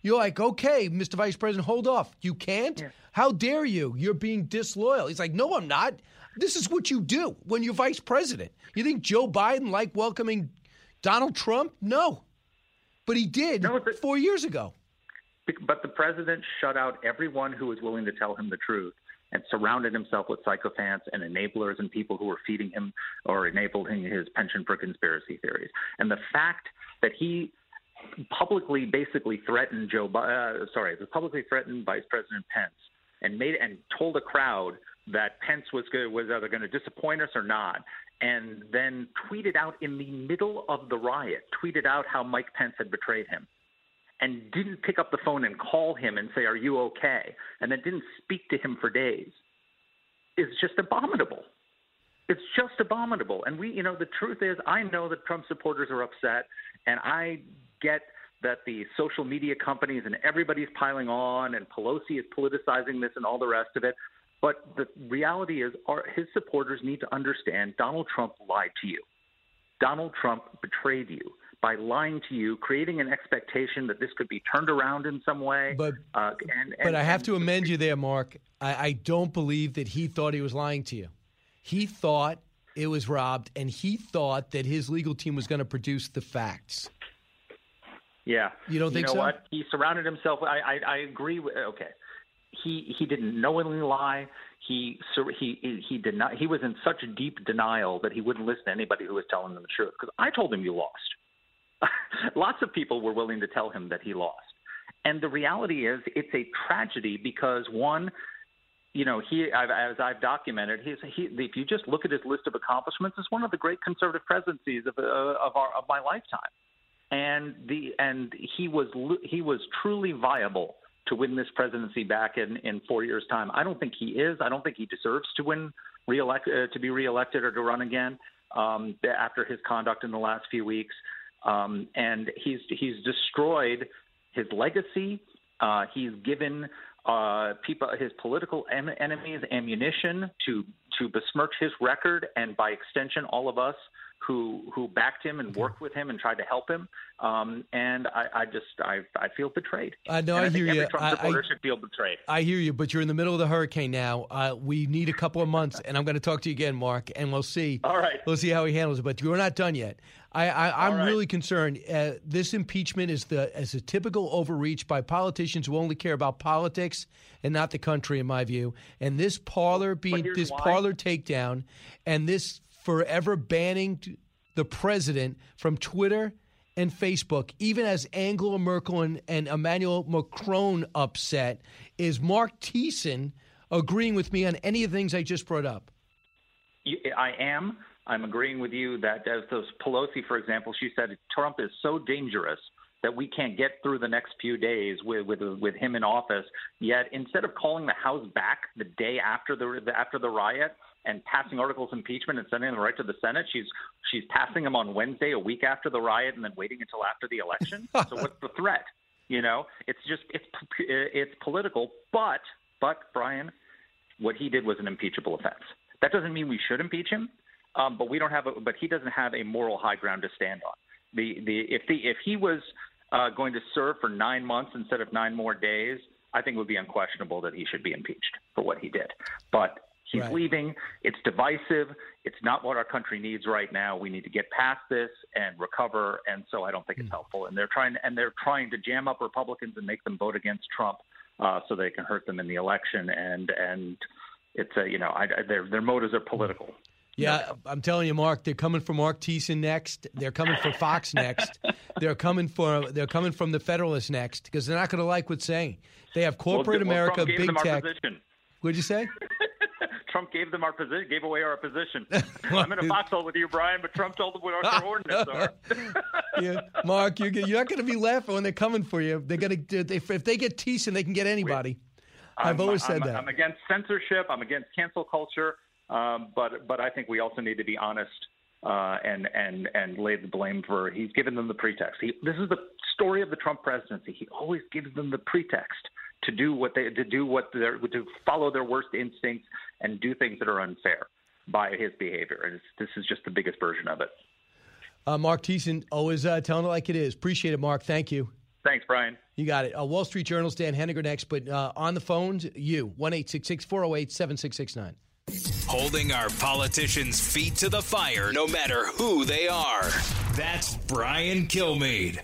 you're like, okay, Mr. Vice President, hold off. You can't? How dare you? You're being disloyal. He's like, no, I'm not. This is what you do when you're vice president. You think Joe Biden liked welcoming Donald Trump? No. But he did four years ago. But the president shut out everyone who was willing to tell him the truth and surrounded himself with sycophants and enablers and people who were feeding him or enabling his penchant for conspiracy theories. And the fact that he publicly basically threatened Joe, uh, sorry, publicly threatened Vice President Pence and made and told a crowd that Pence was was either going to disappoint us or not, and then tweeted out in the middle of the riot, tweeted out how Mike Pence had betrayed him, and didn't pick up the phone and call him and say, "Are you okay?" and then didn't speak to him for days, is just abominable. It's just abominable. And we, you know, the truth is, I know that Trump supporters are upset, and I get that the social media companies and everybody's piling on, and Pelosi is politicizing this and all the rest of it. But the reality is, our, his supporters need to understand Donald Trump lied to you. Donald Trump betrayed you by lying to you, creating an expectation that this could be turned around in some way. But, uh, and, and, but I have and to amend you there, Mark. I, I don't believe that he thought he was lying to you. He thought it was robbed, and he thought that his legal team was going to produce the facts. Yeah. You don't think you know so? What? He surrounded himself. I, I, I agree with. Okay. He he didn't knowingly lie. He he he did not. He was in such deep denial that he wouldn't listen to anybody who was telling him the truth. Because I told him you lost. Lots of people were willing to tell him that he lost. And the reality is, it's a tragedy because one, you know, he as I've documented, he's he. If you just look at his list of accomplishments, it's one of the great conservative presidencies of uh, of our of my lifetime and the and he was he was truly viable to win this presidency back in in four years' time. I don't think he is. I don't think he deserves to win reelect uh, to be reelected or to run again um, after his conduct in the last few weeks. Um, and he's he's destroyed his legacy. Uh, he's given uh, people his political em- enemies ammunition to to besmirch his record, and by extension, all of us who who backed him and worked with him and tried to help him. Um, and I, I just I I feel betrayed. I know. I, I hear you. Every Trump I, supporter I, should feel betrayed. I hear you, but you're in the middle of the hurricane now. Uh, we need a couple of months, and I'm going to talk to you again, Mark, and we'll see. All right. We'll see how he handles it. But you're not done yet. I, I, I'm right. really concerned. Uh, this impeachment is the as a typical overreach by politicians who only care about politics and not the country, in my view. And this Parler being this why. Parler takedown, and this forever banning the president from Twitter and Facebook, even as Angela Merkel and, and Emmanuel Macron upset, is Mark Thiessen agreeing with me on any of the things I just brought up? I am. I'm agreeing with you that as those Pelosi, for example, she said Trump is so dangerous that we can't get through the next few days with with with him in office. Yet instead of calling the House back the day after the, after the riot and passing articles of impeachment and sending them right to the Senate, she's she's passing them on Wednesday, a week after the riot, and then waiting until after the election. so what's the threat? You know, it's just it's it's political. But but Brian, what he did was an impeachable offense. That doesn't mean we should impeach him, um, but we don't have a, but he doesn't have a moral high ground to stand on. The the if the if he was uh, going to serve for nine months instead of nine more days, I think it would be unquestionable that he should be impeached for what he did. But he's Right. leaving. It's divisive. It's not what our country needs right now. We need to get past this and recover. And so I don't think it's helpful. And they're trying and they're trying to jam up Republicans and make them vote against Trump uh, so they can hurt them in the election. And and it's a you know I, their their motives are political. Yeah, I'm telling you, Mark. They're coming for Mark Thiessen next. They're coming for Fox next. They're coming for they're coming from the Federalists next because they're not going to like what's saying. They have corporate well, America, gave big tech. What'd you say? Trump gave them our position, gave away our position. I'm in a foxhole with you, Brian, but Trump told them what our coordinates are. yeah, Mark, you're, you're not going to be laughing when they're coming for you. They're going to if, if they get Thiessen, they can get anybody. I've I'm- always said I'm, that. I'm against censorship. I'm against cancel culture. Um, but but I think we also need to be honest uh, and and and lay the blame for. He's given them the pretext. He, this is the story of the Trump presidency. He always gives them the pretext to do what they to do what their to follow their worst instincts and do things that are unfair by his behavior. And it's, this is just the biggest version of it. Uh, Mark Thiessen, always uh, telling it like it is. Appreciate it, Mark. Thank you. Thanks, Brian. You got it. Uh, Wall Street Journal's Dan Henninger next, but uh, on the phones, you one eight six six four zero eight seven six six nine. Holding our politicians' feet to the fire, no matter who they are. That's Brian Kilmeade.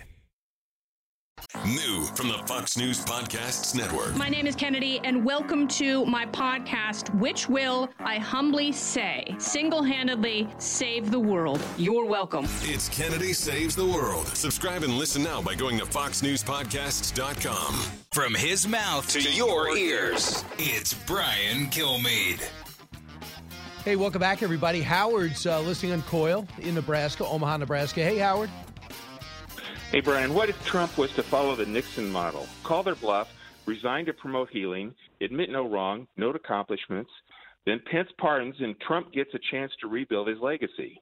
New from the Fox News Podcasts Network. My name is Kennedy, and welcome to my podcast, which will, I humbly say, single handedly save the world. You're welcome. It's Kennedy Saves the World. Subscribe and listen now by going to FoxNewsPodcasts.com. From his mouth to, your ears, it's Brian Kilmeade. Hey, welcome back, everybody. Howard's uh, listening on KOIL in Nebraska, Omaha, Nebraska. Hey, Howard. Hey, Brian, what if Trump was to follow the Nixon model? Call their bluff, resign to promote healing, admit no wrong, note accomplishments, then Pence pardons, and Trump gets a chance to rebuild his legacy.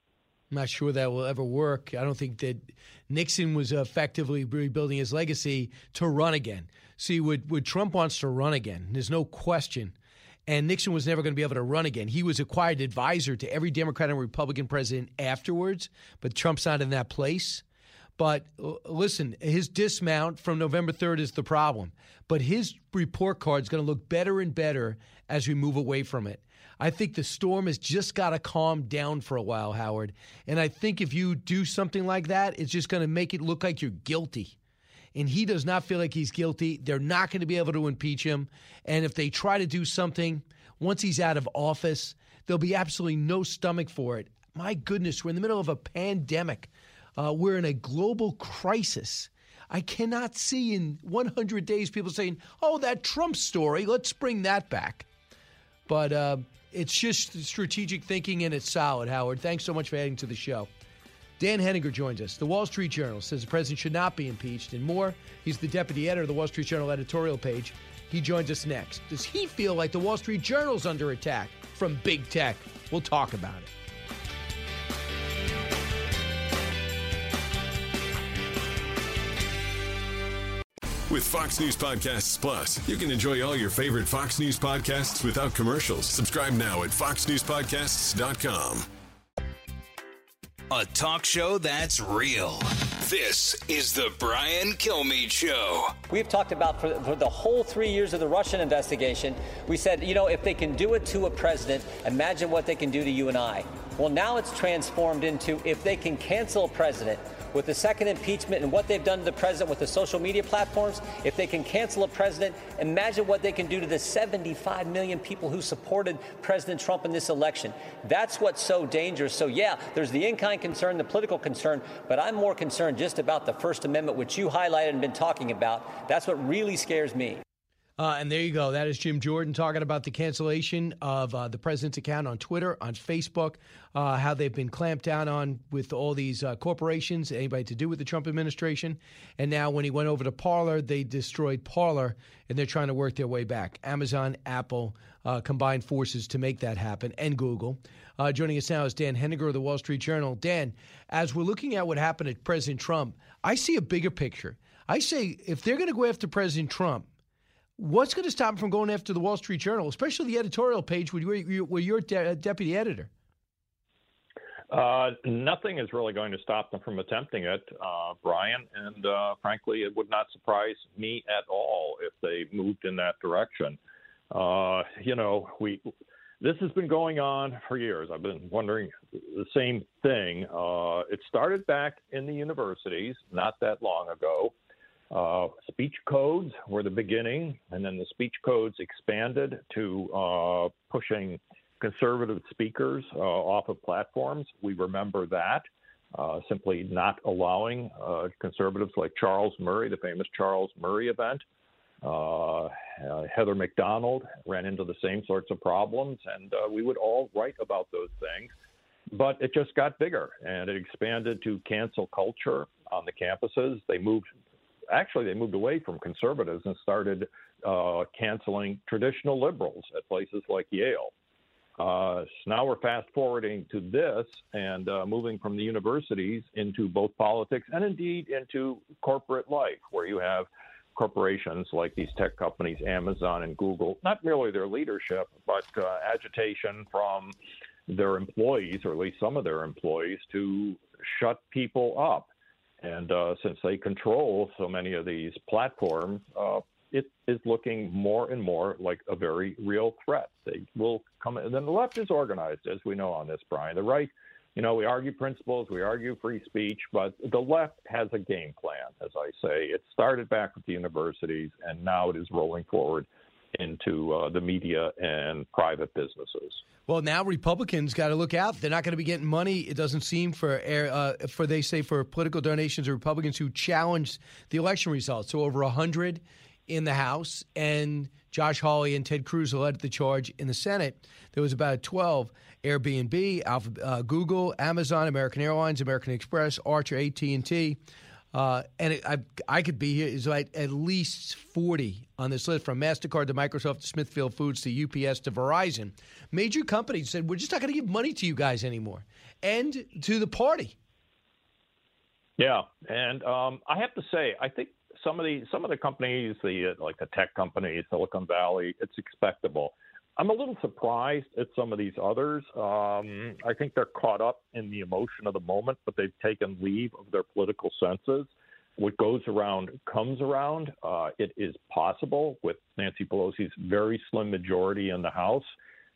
I'm not sure that will ever work. I don't think that Nixon was effectively rebuilding his legacy to run again. See, would, what Trump wants to run again, there's no question. And Nixon was never going to be able to run again. He was a quiet advisor to every Democrat and Republican president afterwards, but Trump's not in that place. But listen, his dismount from November 3rd is the problem. But his report card is going to look better and better as we move away from it. I think the storm has just got to calm down for a while, Howard. And I think if you do something like that, it's just going to make it look like you're guilty. And he does not feel like he's guilty. They're not going to be able to impeach him. And if they try to do something once he's out of office, there'll be absolutely no stomach for it. My goodness, we're in the middle of a pandemic. Uh, we're in a global crisis. I cannot see in 100 days people saying, oh, that Trump story, let's bring that back. But uh, it's just strategic thinking and it's solid, Howard. Thanks so much for adding to the show. Dan Henninger joins us. The Wall Street Journal says the president should not be impeached and more. He's the deputy editor of the Wall Street Journal editorial page. He joins us next. Does he feel like the Wall Street Journal's under attack from big tech? We'll talk about it. With Fox News Podcasts Plus, you can enjoy all your favorite Fox News podcasts without commercials. Subscribe now at foxnewspodcasts.com. A talk show that's real. This is the Brian Kilmeade Show. We've talked about for, for, the whole three years of the Russian investigation, we said, you know, if they can do it to a president, imagine what they can do to you and I. Well, now it's transformed into if they can cancel a president, with the second impeachment and what they've done to the president with the social media platforms, if they can cancel a president, imagine what they can do to the 75 million people who supported President Trump in this election. That's what's so dangerous. So, yeah, there's the in kind concern, the political concern, but I'm more concerned just about the First Amendment, which you highlighted and been talking about. That's what really scares me. Uh, and there you go. That is Jim Jordan talking about the cancellation of uh, the president's account on Twitter, on Facebook, uh, how they've been clamped down on with all these uh, corporations, anybody to do with the Trump administration. And now, when he went over to Parler, they destroyed Parler, and they're trying to work their way back. Amazon, Apple uh, combined forces to make that happen, and Google. Uh, joining us now is Dan Henninger of the Wall Street Journal. Dan, as we're looking at what happened to President Trump, I see a bigger picture. I say if they're going to go after President Trump, What's going to stop him from going after the Wall Street Journal, especially the editorial page where you're, where you're de- deputy editor? Uh, nothing is really going to stop them from attempting it, uh, Brian. And uh, frankly, it would not surprise me at all if they moved in that direction. Uh, you know, we this has been going on for years. I've been wondering the same thing. Uh, it started back in the universities not that long ago. Uh, speech codes were the beginning, and then the speech codes expanded to uh, pushing conservative speakers uh, off of platforms. We remember that. Uh, simply not allowing uh, conservatives like Charles Murray, the famous Charles Murray event. Uh, Heather Mac Donald ran into the same sorts of problems, and we would all write about those things. But it just got bigger and it expanded to cancel culture on the campuses. They moved actually they moved away from conservatives and started uh, canceling traditional liberals at places like Yale. Uh, so now we're fast forwarding to this and uh, moving from the universities into both politics and indeed into corporate life, where you have corporations like these tech companies, Amazon and Google, not merely their leadership, but uh, agitation from their employees, or at least some of their employees, to shut people up. And uh, since they control so many of these platforms, uh, it is looking more and more like a very real threat. They will come, and then the left is organized, as we know on this, Brian. The right you know, we argue principles, we argue free speech, but the left has a game plan, as I say. It started back with the universities, and now it is rolling forward into uh, the media and private businesses. Well, now Republicans got to look out. They're not going to be getting money. It doesn't seem for uh, for they say for political donations Republicans who challenged the election results. So over hundred in the House, and Josh Hawley and Ted Cruz led the charge in the Senate. There was about twelve. Airbnb, Alpha, uh, Google, Amazon, American Airlines, American Express, Archer, AT and T. Uh, and it, I, I could be here is like at least 40 on this list from MasterCard to Microsoft to Smithfield Foods to UPS to Verizon. Major companies said, we're just not going to give money to you guys anymore and to the party. Yeah. And um, I have to say, I think some of the some of the companies, the like the tech companies, Silicon Valley, it's expectable. I'm a little surprised at some of these others. Um, I think they're caught up in the emotion of the moment, but they've taken leave of their political senses. What goes around comes around. Uh, it is possible with Nancy Pelosi's very slim majority in the House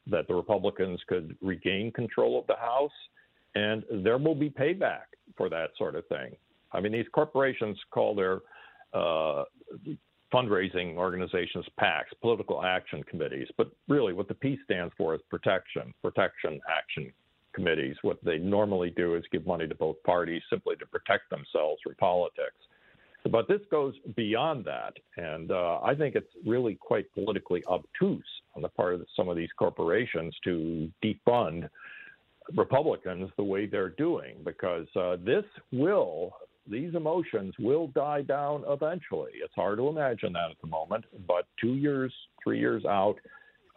that the Republicans could regain control of the House, and there will be payback for that sort of thing. I mean, these corporations call their uh, fundraising organizations, PACs, political action committees. But really, what the P stands for is protection, protection action committees. What they normally do is give money to both parties simply to protect themselves from politics. But this goes beyond that, and uh, I think it's really quite politically obtuse on the part of some of these corporations to defund Republicans the way they're doing, because uh, this will these emotions will die down eventually. It's hard to imagine that at the moment, but two years, three years out,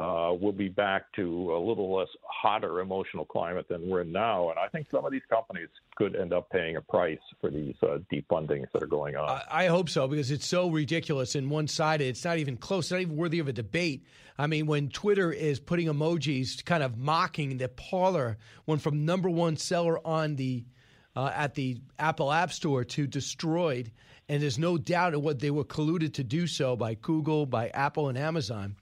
uh, we'll be back to a little less hotter emotional climate than we're in now. And I think some of these companies could end up paying a price for these uh, defundings that are going on. I, I hope so because it's so ridiculous and one sided. It's not even close, it's not even worthy of a debate. I mean, when Twitter is putting emojis kind of mocking the Parler went from number one seller on the uh, at the Apple App Store to destroyed. And there's no doubt what they were colluded to do so by Google, by Apple, and Amazon.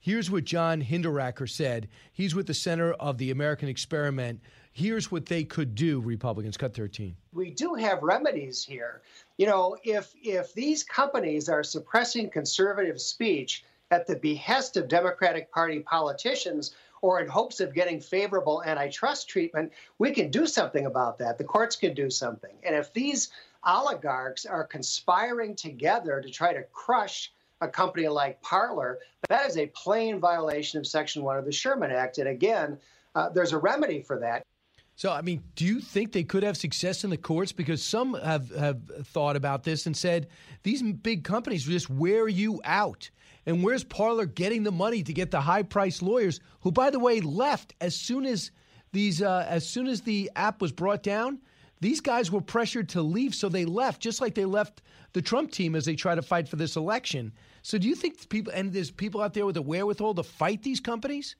Here's what John Hinderaker said. He's with the Center of the American Experiment. Here's what they could do, Republicans. Cut 13. We do have remedies here. You know, if if these companies are suppressing conservative speech at the behest of Democratic Party politicians, or in hopes of getting favorable antitrust treatment, we can do something about that. The courts can do something. And if these oligarchs are conspiring together to try to crush a company like Parler, that is a plain violation of Section 1 of the Sherman Act. And again, uh, there's a remedy for that. So, I mean, do you think they could have success in the courts? Because some have, have thought about this and said these big companies just wear you out. And where's Parler getting the money to get the high priced lawyers who, by the way, left as soon as these uh, as soon as the app was brought down? These guys were pressured to leave, so they left, just like they left the Trump team as they try to fight for this election. So, do you think people and there's people out there with the wherewithal to fight these companies?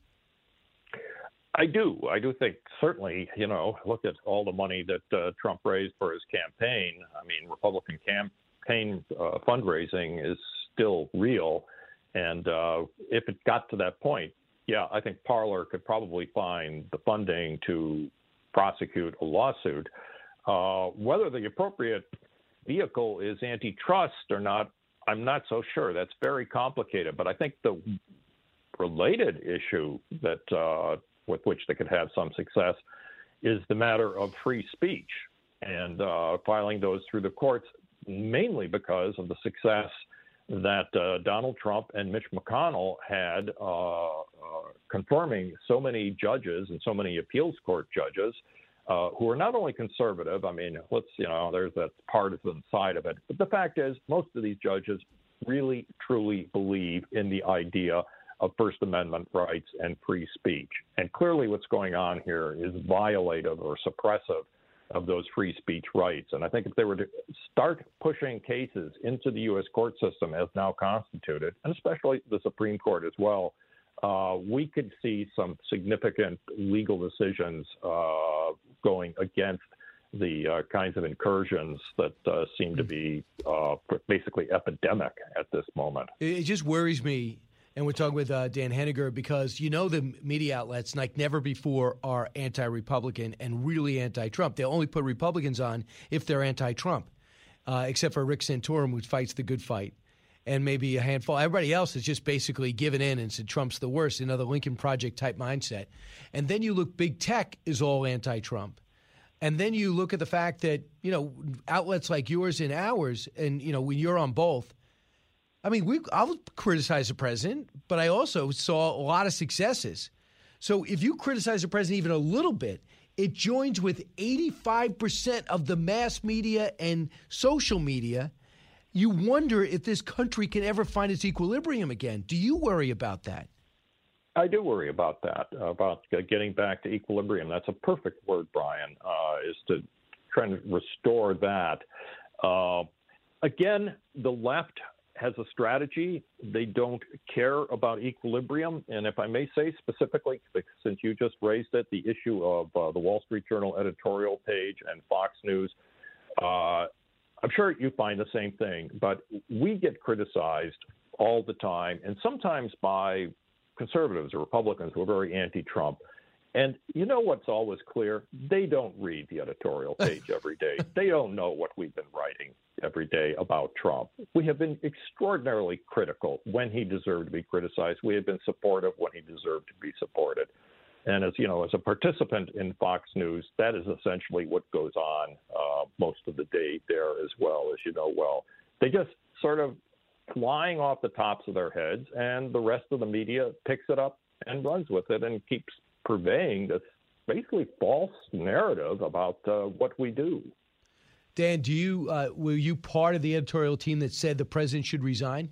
I do. I do think certainly, you know, look at all the money that uh, Trump raised for his campaign. I mean, Republican campaign uh, fundraising is still real. And uh, if it got to that point, yeah, I think Parler could probably find the funding to prosecute a lawsuit. Uh, whether the appropriate vehicle is antitrust or not, I'm not so sure. That's very complicated. But I think the related issue that uh, with which they could have some success is the matter of free speech and uh, filing those through the courts, mainly because of the success that uh, Donald Trump and Mitch McConnell had uh, uh, confirming so many judges and so many appeals court judges uh, who are not only conservative. I mean, let's you know, there's that partisan side of it, but the fact is, most of these judges really truly believe in the idea of First Amendment rights and free speech. And clearly, what's going on here is violative or suppressive of those free speech rights. And I think if they were to start pushing cases into the U.S. court system as now constituted, and especially the Supreme Court as well, uh, we could see some significant legal decisions uh, going against the uh, kinds of incursions that uh, seem to be uh, basically epidemic at this moment. It just worries me And we're talking with uh, Dan Henninger because you know the media outlets, like never before, are anti Republican and really anti Trump. They'll only put Republicans on if they're anti Trump, uh, except for Rick Santorum, who fights the good fight, and maybe a handful. Everybody else is just basically given in and said Trump's the worst, another Lincoln Project type mindset. And then you look, big tech is all anti Trump. And then you look at the fact that, you know, outlets like yours and ours, and, you know, when you're on both, I mean, we I'll criticize the president, but I also saw a lot of successes. So if you criticize the president even a little bit, it joins with 85% of the mass media and social media. You wonder if this country can ever find its equilibrium again. Do you worry about that? I do worry about that, about getting back to equilibrium. That's a perfect word, Brian, uh, is to try to restore that. Uh, again, the left has a strategy. They don't care about equilibrium. And if I may say specifically, since you just raised it, the issue of uh, the Wall Street Journal editorial page and Fox News, uh, I'm sure you find the same thing, but we get criticized all the time, and sometimes by conservatives or Republicans who are very anti Trump. And you know what's always clear? They don't read the editorial page every day. They don't know what we've been writing every day about Trump. We have been extraordinarily critical when he deserved to be criticized. We have been supportive when he deserved to be supported. And as you know, as a participant in Fox News, that is essentially what goes on uh, most of the day there as well, as you know well. They just sort of flying off the tops of their heads, and the rest of the media picks it up and runs with it and keeps purveying this basically false narrative about uh, what we do. Dan, do you uh, were you part of the editorial team that said the president should resign?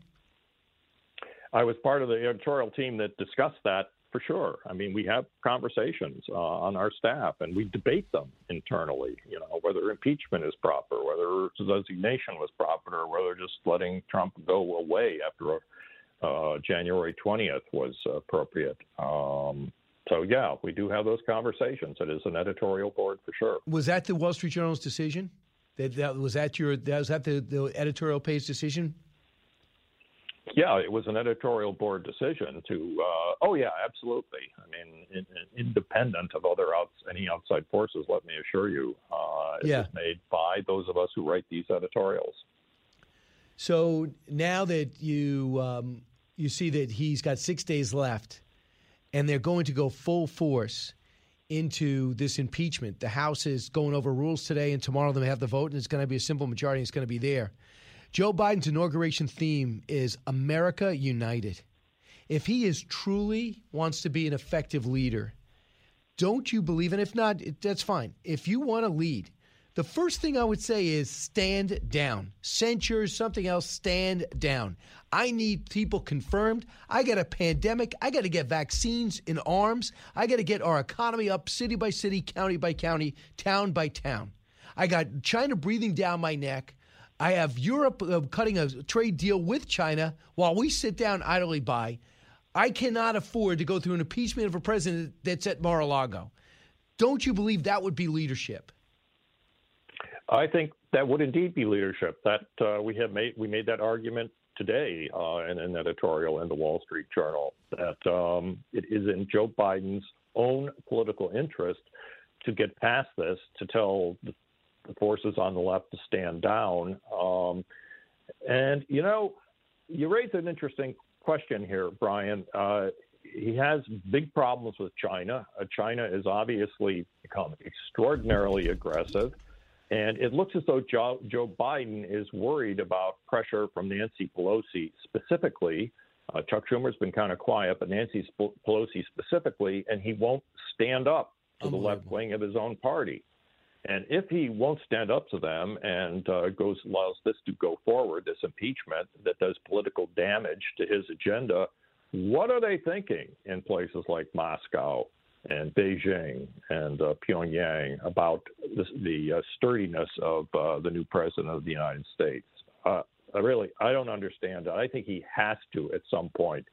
I was part of the editorial team that discussed that for sure. I mean, we have conversations uh, on our staff, and we debate them internally. You know, whether impeachment is proper, whether resignation was proper, or whether just letting Trump go away after uh, January 20th was appropriate. Um, so yeah, we do have those conversations. It is an editorial board for sure. Was that the Wall Street Journal's decision? That, that was that your that was that the, the editorial page decision? Yeah, it was an editorial board decision to. Uh, oh yeah, absolutely. I mean, in, in, independent of other outs, any outside forces, let me assure you, uh, it yeah. was made by those of us who write these editorials. So now that you um, you see that he's got six days left, and they're going to go full force into this impeachment. The House is going over rules today, and tomorrow they have the vote, and it's going to be a simple majority. And it's going to be there. Joe Biden's inauguration theme is America United. If he is truly wants to be an effective leader, don't you believe? And if not, that's fine. If you want to lead, the first thing I would say is stand down. Censure, something else, stand down. I need people confirmed. I got a pandemic. I got to get vaccines in arms. I got to get our economy up city by city, county by county, town by town. I got China breathing down my neck. I have Europe uh, cutting a trade deal with China while we sit down idly by. I cannot afford to go through an impeachment of a president that's at Mar a Lago. Don't you believe that would be leadership? I think that would indeed be leadership. That uh, we have made we made that argument today uh, in an editorial in the Wall Street Journal that um, it is in Joe Biden's own political interest to get past this to tell the forces on the left to stand down. Um, and, you know, you raise an interesting question here, Brian. Uh, he has big problems with China. Uh, China has obviously become extraordinarily aggressive. And it looks as though Joe, Joe Biden is worried about pressure from Nancy Pelosi specifically. Uh, Chuck Schumer's been kind of quiet, but Nancy Pelosi specifically, and he won't stand up to the left wing of his own party. And if he won't stand up to them and uh, goes allows this to go forward, this impeachment that does political damage to his agenda, what are they thinking in places like Moscow and Beijing and uh, Pyongyang about this, the uh, sturdiness of uh, the new president of the United States? Uh, really, I don't understand it. I think he has to, at some point,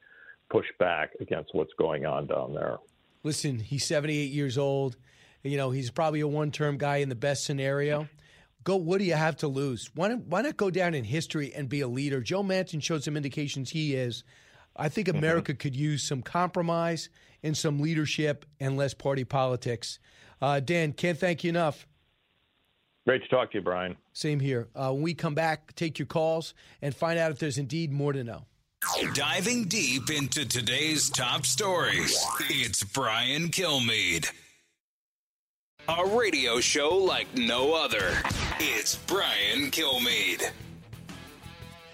push back against what's going on down there. Listen, he's 78 years old. You know, he's probably a one term guy in the best scenario. Go, what do you have to lose? Why not, why not go down in history and be a leader? Joe Manchin showed some indications he is. I think America could use some compromise and some leadership and less party politics. Uh, Dan, can't thank you enough. Great to talk to you, Brian. Same here. Uh, when we come back, take your calls and find out if there's indeed more to know. Diving deep into today's top stories, it's Brian Kilmeade. A radio show like no other. It's Brian Kilmeade.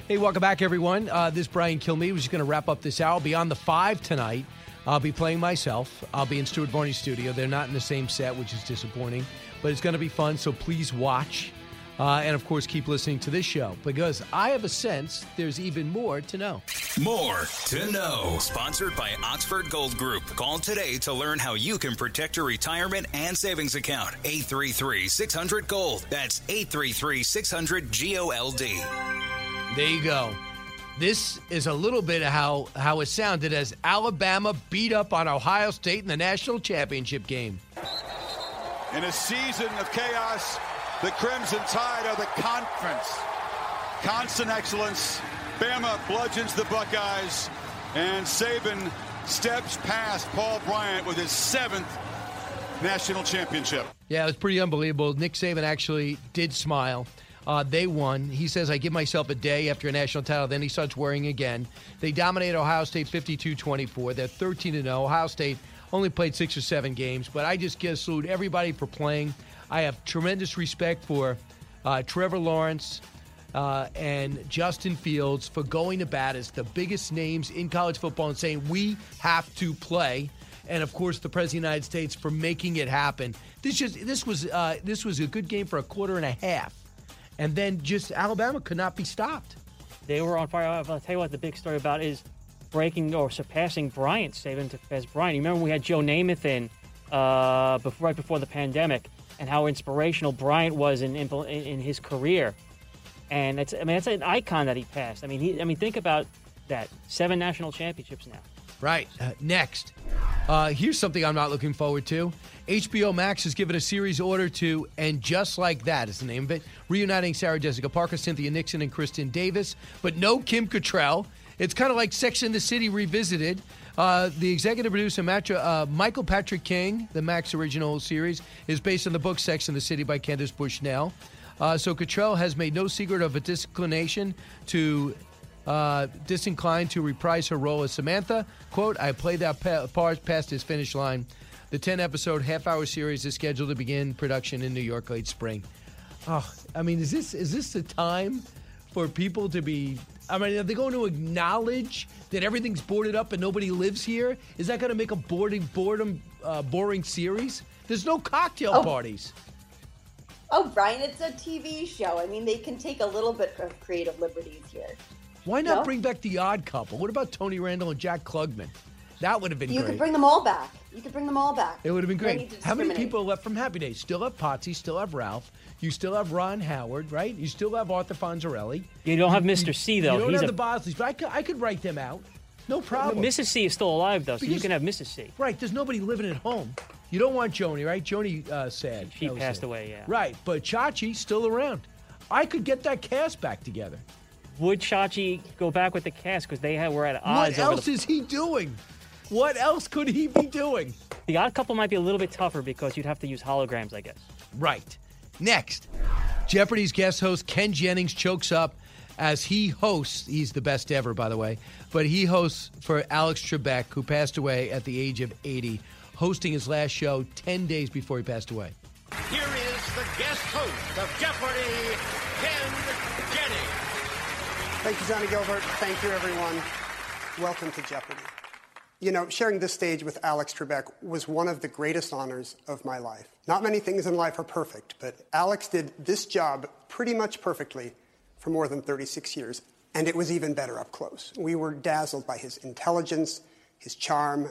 Hey, welcome back, everyone. Uh, this is Brian Kilmeade. We're just going to wrap up this hour. Beyond the five tonight. I'll be playing myself. I'll be in Stuart Varney's studio. They're not in the same set, which is disappointing, but it's going to be fun. So please watch. Uh, and of course, keep listening to this show because I have a sense there's even more to know. More to know. Sponsored by Oxford Gold Group. Call today to learn how you can protect your retirement and savings account. 833 600 Gold. That's 833 600 G O L D. There you go. This is a little bit of how, how it sounded as Alabama beat up on Ohio State in the national championship game. In a season of chaos, the Crimson Tide are the conference. Constant excellence. Bama bludgeons the Buckeyes, and Saban steps past Paul Bryant with his seventh national championship. Yeah, it was pretty unbelievable. Nick Saban actually did smile. Uh, they won. He says, I give myself a day after a national title. Then he starts worrying again. They dominated Ohio State 52 24. They're 13 0. Ohio State only played six or seven games, but I just give salute everybody for playing. I have tremendous respect for uh, Trevor Lawrence uh, and Justin Fields for going to bat as the biggest names in college football and saying, we have to play. And of course, the President of the United States for making it happen. This just this was uh, this was a good game for a quarter and a half and then just Alabama could not be stopped. They were on fire. I'll tell you what the big story about is breaking or surpassing Bryant, Saban to pass Bryant. You remember we had Joe Namath in uh, before, right before the pandemic, and how inspirational Bryant was in in, in his career. And it's I mean it's an icon that he passed. I mean he I mean think about that seven national championships now. Right. Uh, next, uh, here's something I'm not looking forward to. HBO Max has given a series order to And Just Like That is the name of it, reuniting Sarah Jessica Parker, Cynthia Nixon, and Kristin Davis, but no Kim Cattrall. It's kind of like Sex in the City revisited. Uh, the executive producer, uh, Michael Patrick King, the Max original series, is based on the book Sex in the City by Candace Bushnell. Uh, so Cattrall has made no secret of a disinclination to uh, disinclined to reprise her role as Samantha. Quote, I played that pa- part past his finish line. The 10 episode half hour series is scheduled to begin production in New York late spring. Oh, I mean, is this is this the time for people to be? I mean, are they going to acknowledge that everything's boarded up and nobody lives here? Is that going to make a boarding boredom uh, boring series? There's no cocktail oh. parties. Oh, Brian, it's a TV show. I mean, they can take a little bit of creative liberties here. Why not no? bring back the Odd Couple? What about Tony Randall and Jack Klugman? That would have been great. you great. could bring them all back. You could bring them all back. It would have been great. How many people are left from Happy Days? Still have Potsy, still have Ralph. You still have Ron Howard, right? You still have Arthur Fonzarelli. You don't have Mr. C, though. You don't He's have a... the Bosleys, but I could, I could write them out. No problem. But Mrs. C is still alive, though, so because, you can have Mrs. C. Right. There's nobody living at home. You don't want Joanie, right? Joanie uh, sad. She passed sad. away, yeah. Right. But Chachi still around. I could get that cast back together. Would Chachi go back with the cast because they had, were at odds? What else the... is he doing? What else could he be doing? The odd couple might be a little bit tougher because you'd have to use holograms, I guess. Right. Next, Jeopardy's guest host Ken Jennings chokes up as he hosts. He's the best ever, by the way, but he hosts for Alex Trebek, who passed away at the age of 80, hosting his last show 10 days before he passed away. Here is the guest host of Jeopardy, Ken Jennings. Thank you, Johnny Gilbert. Thank you, everyone. Welcome to Jeopardy! You know, sharing this stage with Alex Trebek was one of the greatest honors of my life. Not many things in life are perfect, but Alex did this job pretty much perfectly for more than 36 years, and it was even better up close. We were dazzled by his intelligence, his charm,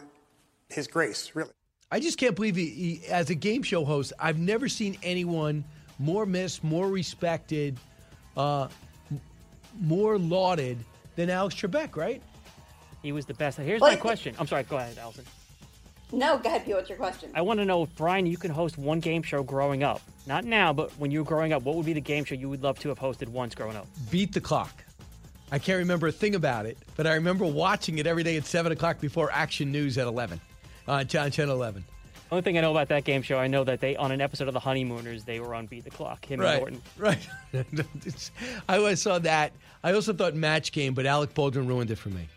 his grace, really. I just can't believe he, he as a game show host, I've never seen anyone more missed, more respected, uh, more lauded than Alex Trebek, right? He was the best. Here's well, my question. I'm sorry. Go ahead, Allison. No, go ahead, Pete. What's your question? I want to know, if, Brian, you can host one game show growing up. Not now, but when you were growing up, what would be the game show you would love to have hosted once growing up? Beat the clock. I can't remember a thing about it, but I remember watching it every day at 7 o'clock before Action News at 11, uh, Channel 11. Only thing I know about that game show, I know that they on an episode of The Honeymooners, they were on Beat the Clock. Him right, and Norton. Right. I always saw that. I also thought Match Game, but Alec Baldwin ruined it for me.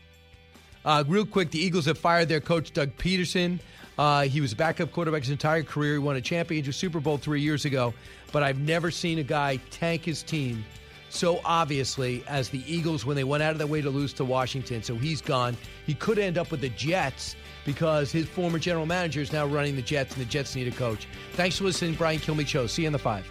Uh, real quick, the Eagles have fired their coach Doug Pederson. Uh, he was a backup quarterback his entire career. He won a championship Super Bowl three years ago, but I've never seen a guy tank his team so obviously as the Eagles when they went out of their way to lose to Washington. So he's gone. He could end up with the Jets because his former general manager is now running the Jets, and the Jets need a coach. Thanks for listening, Brian Kilmeade Show. See you in the five.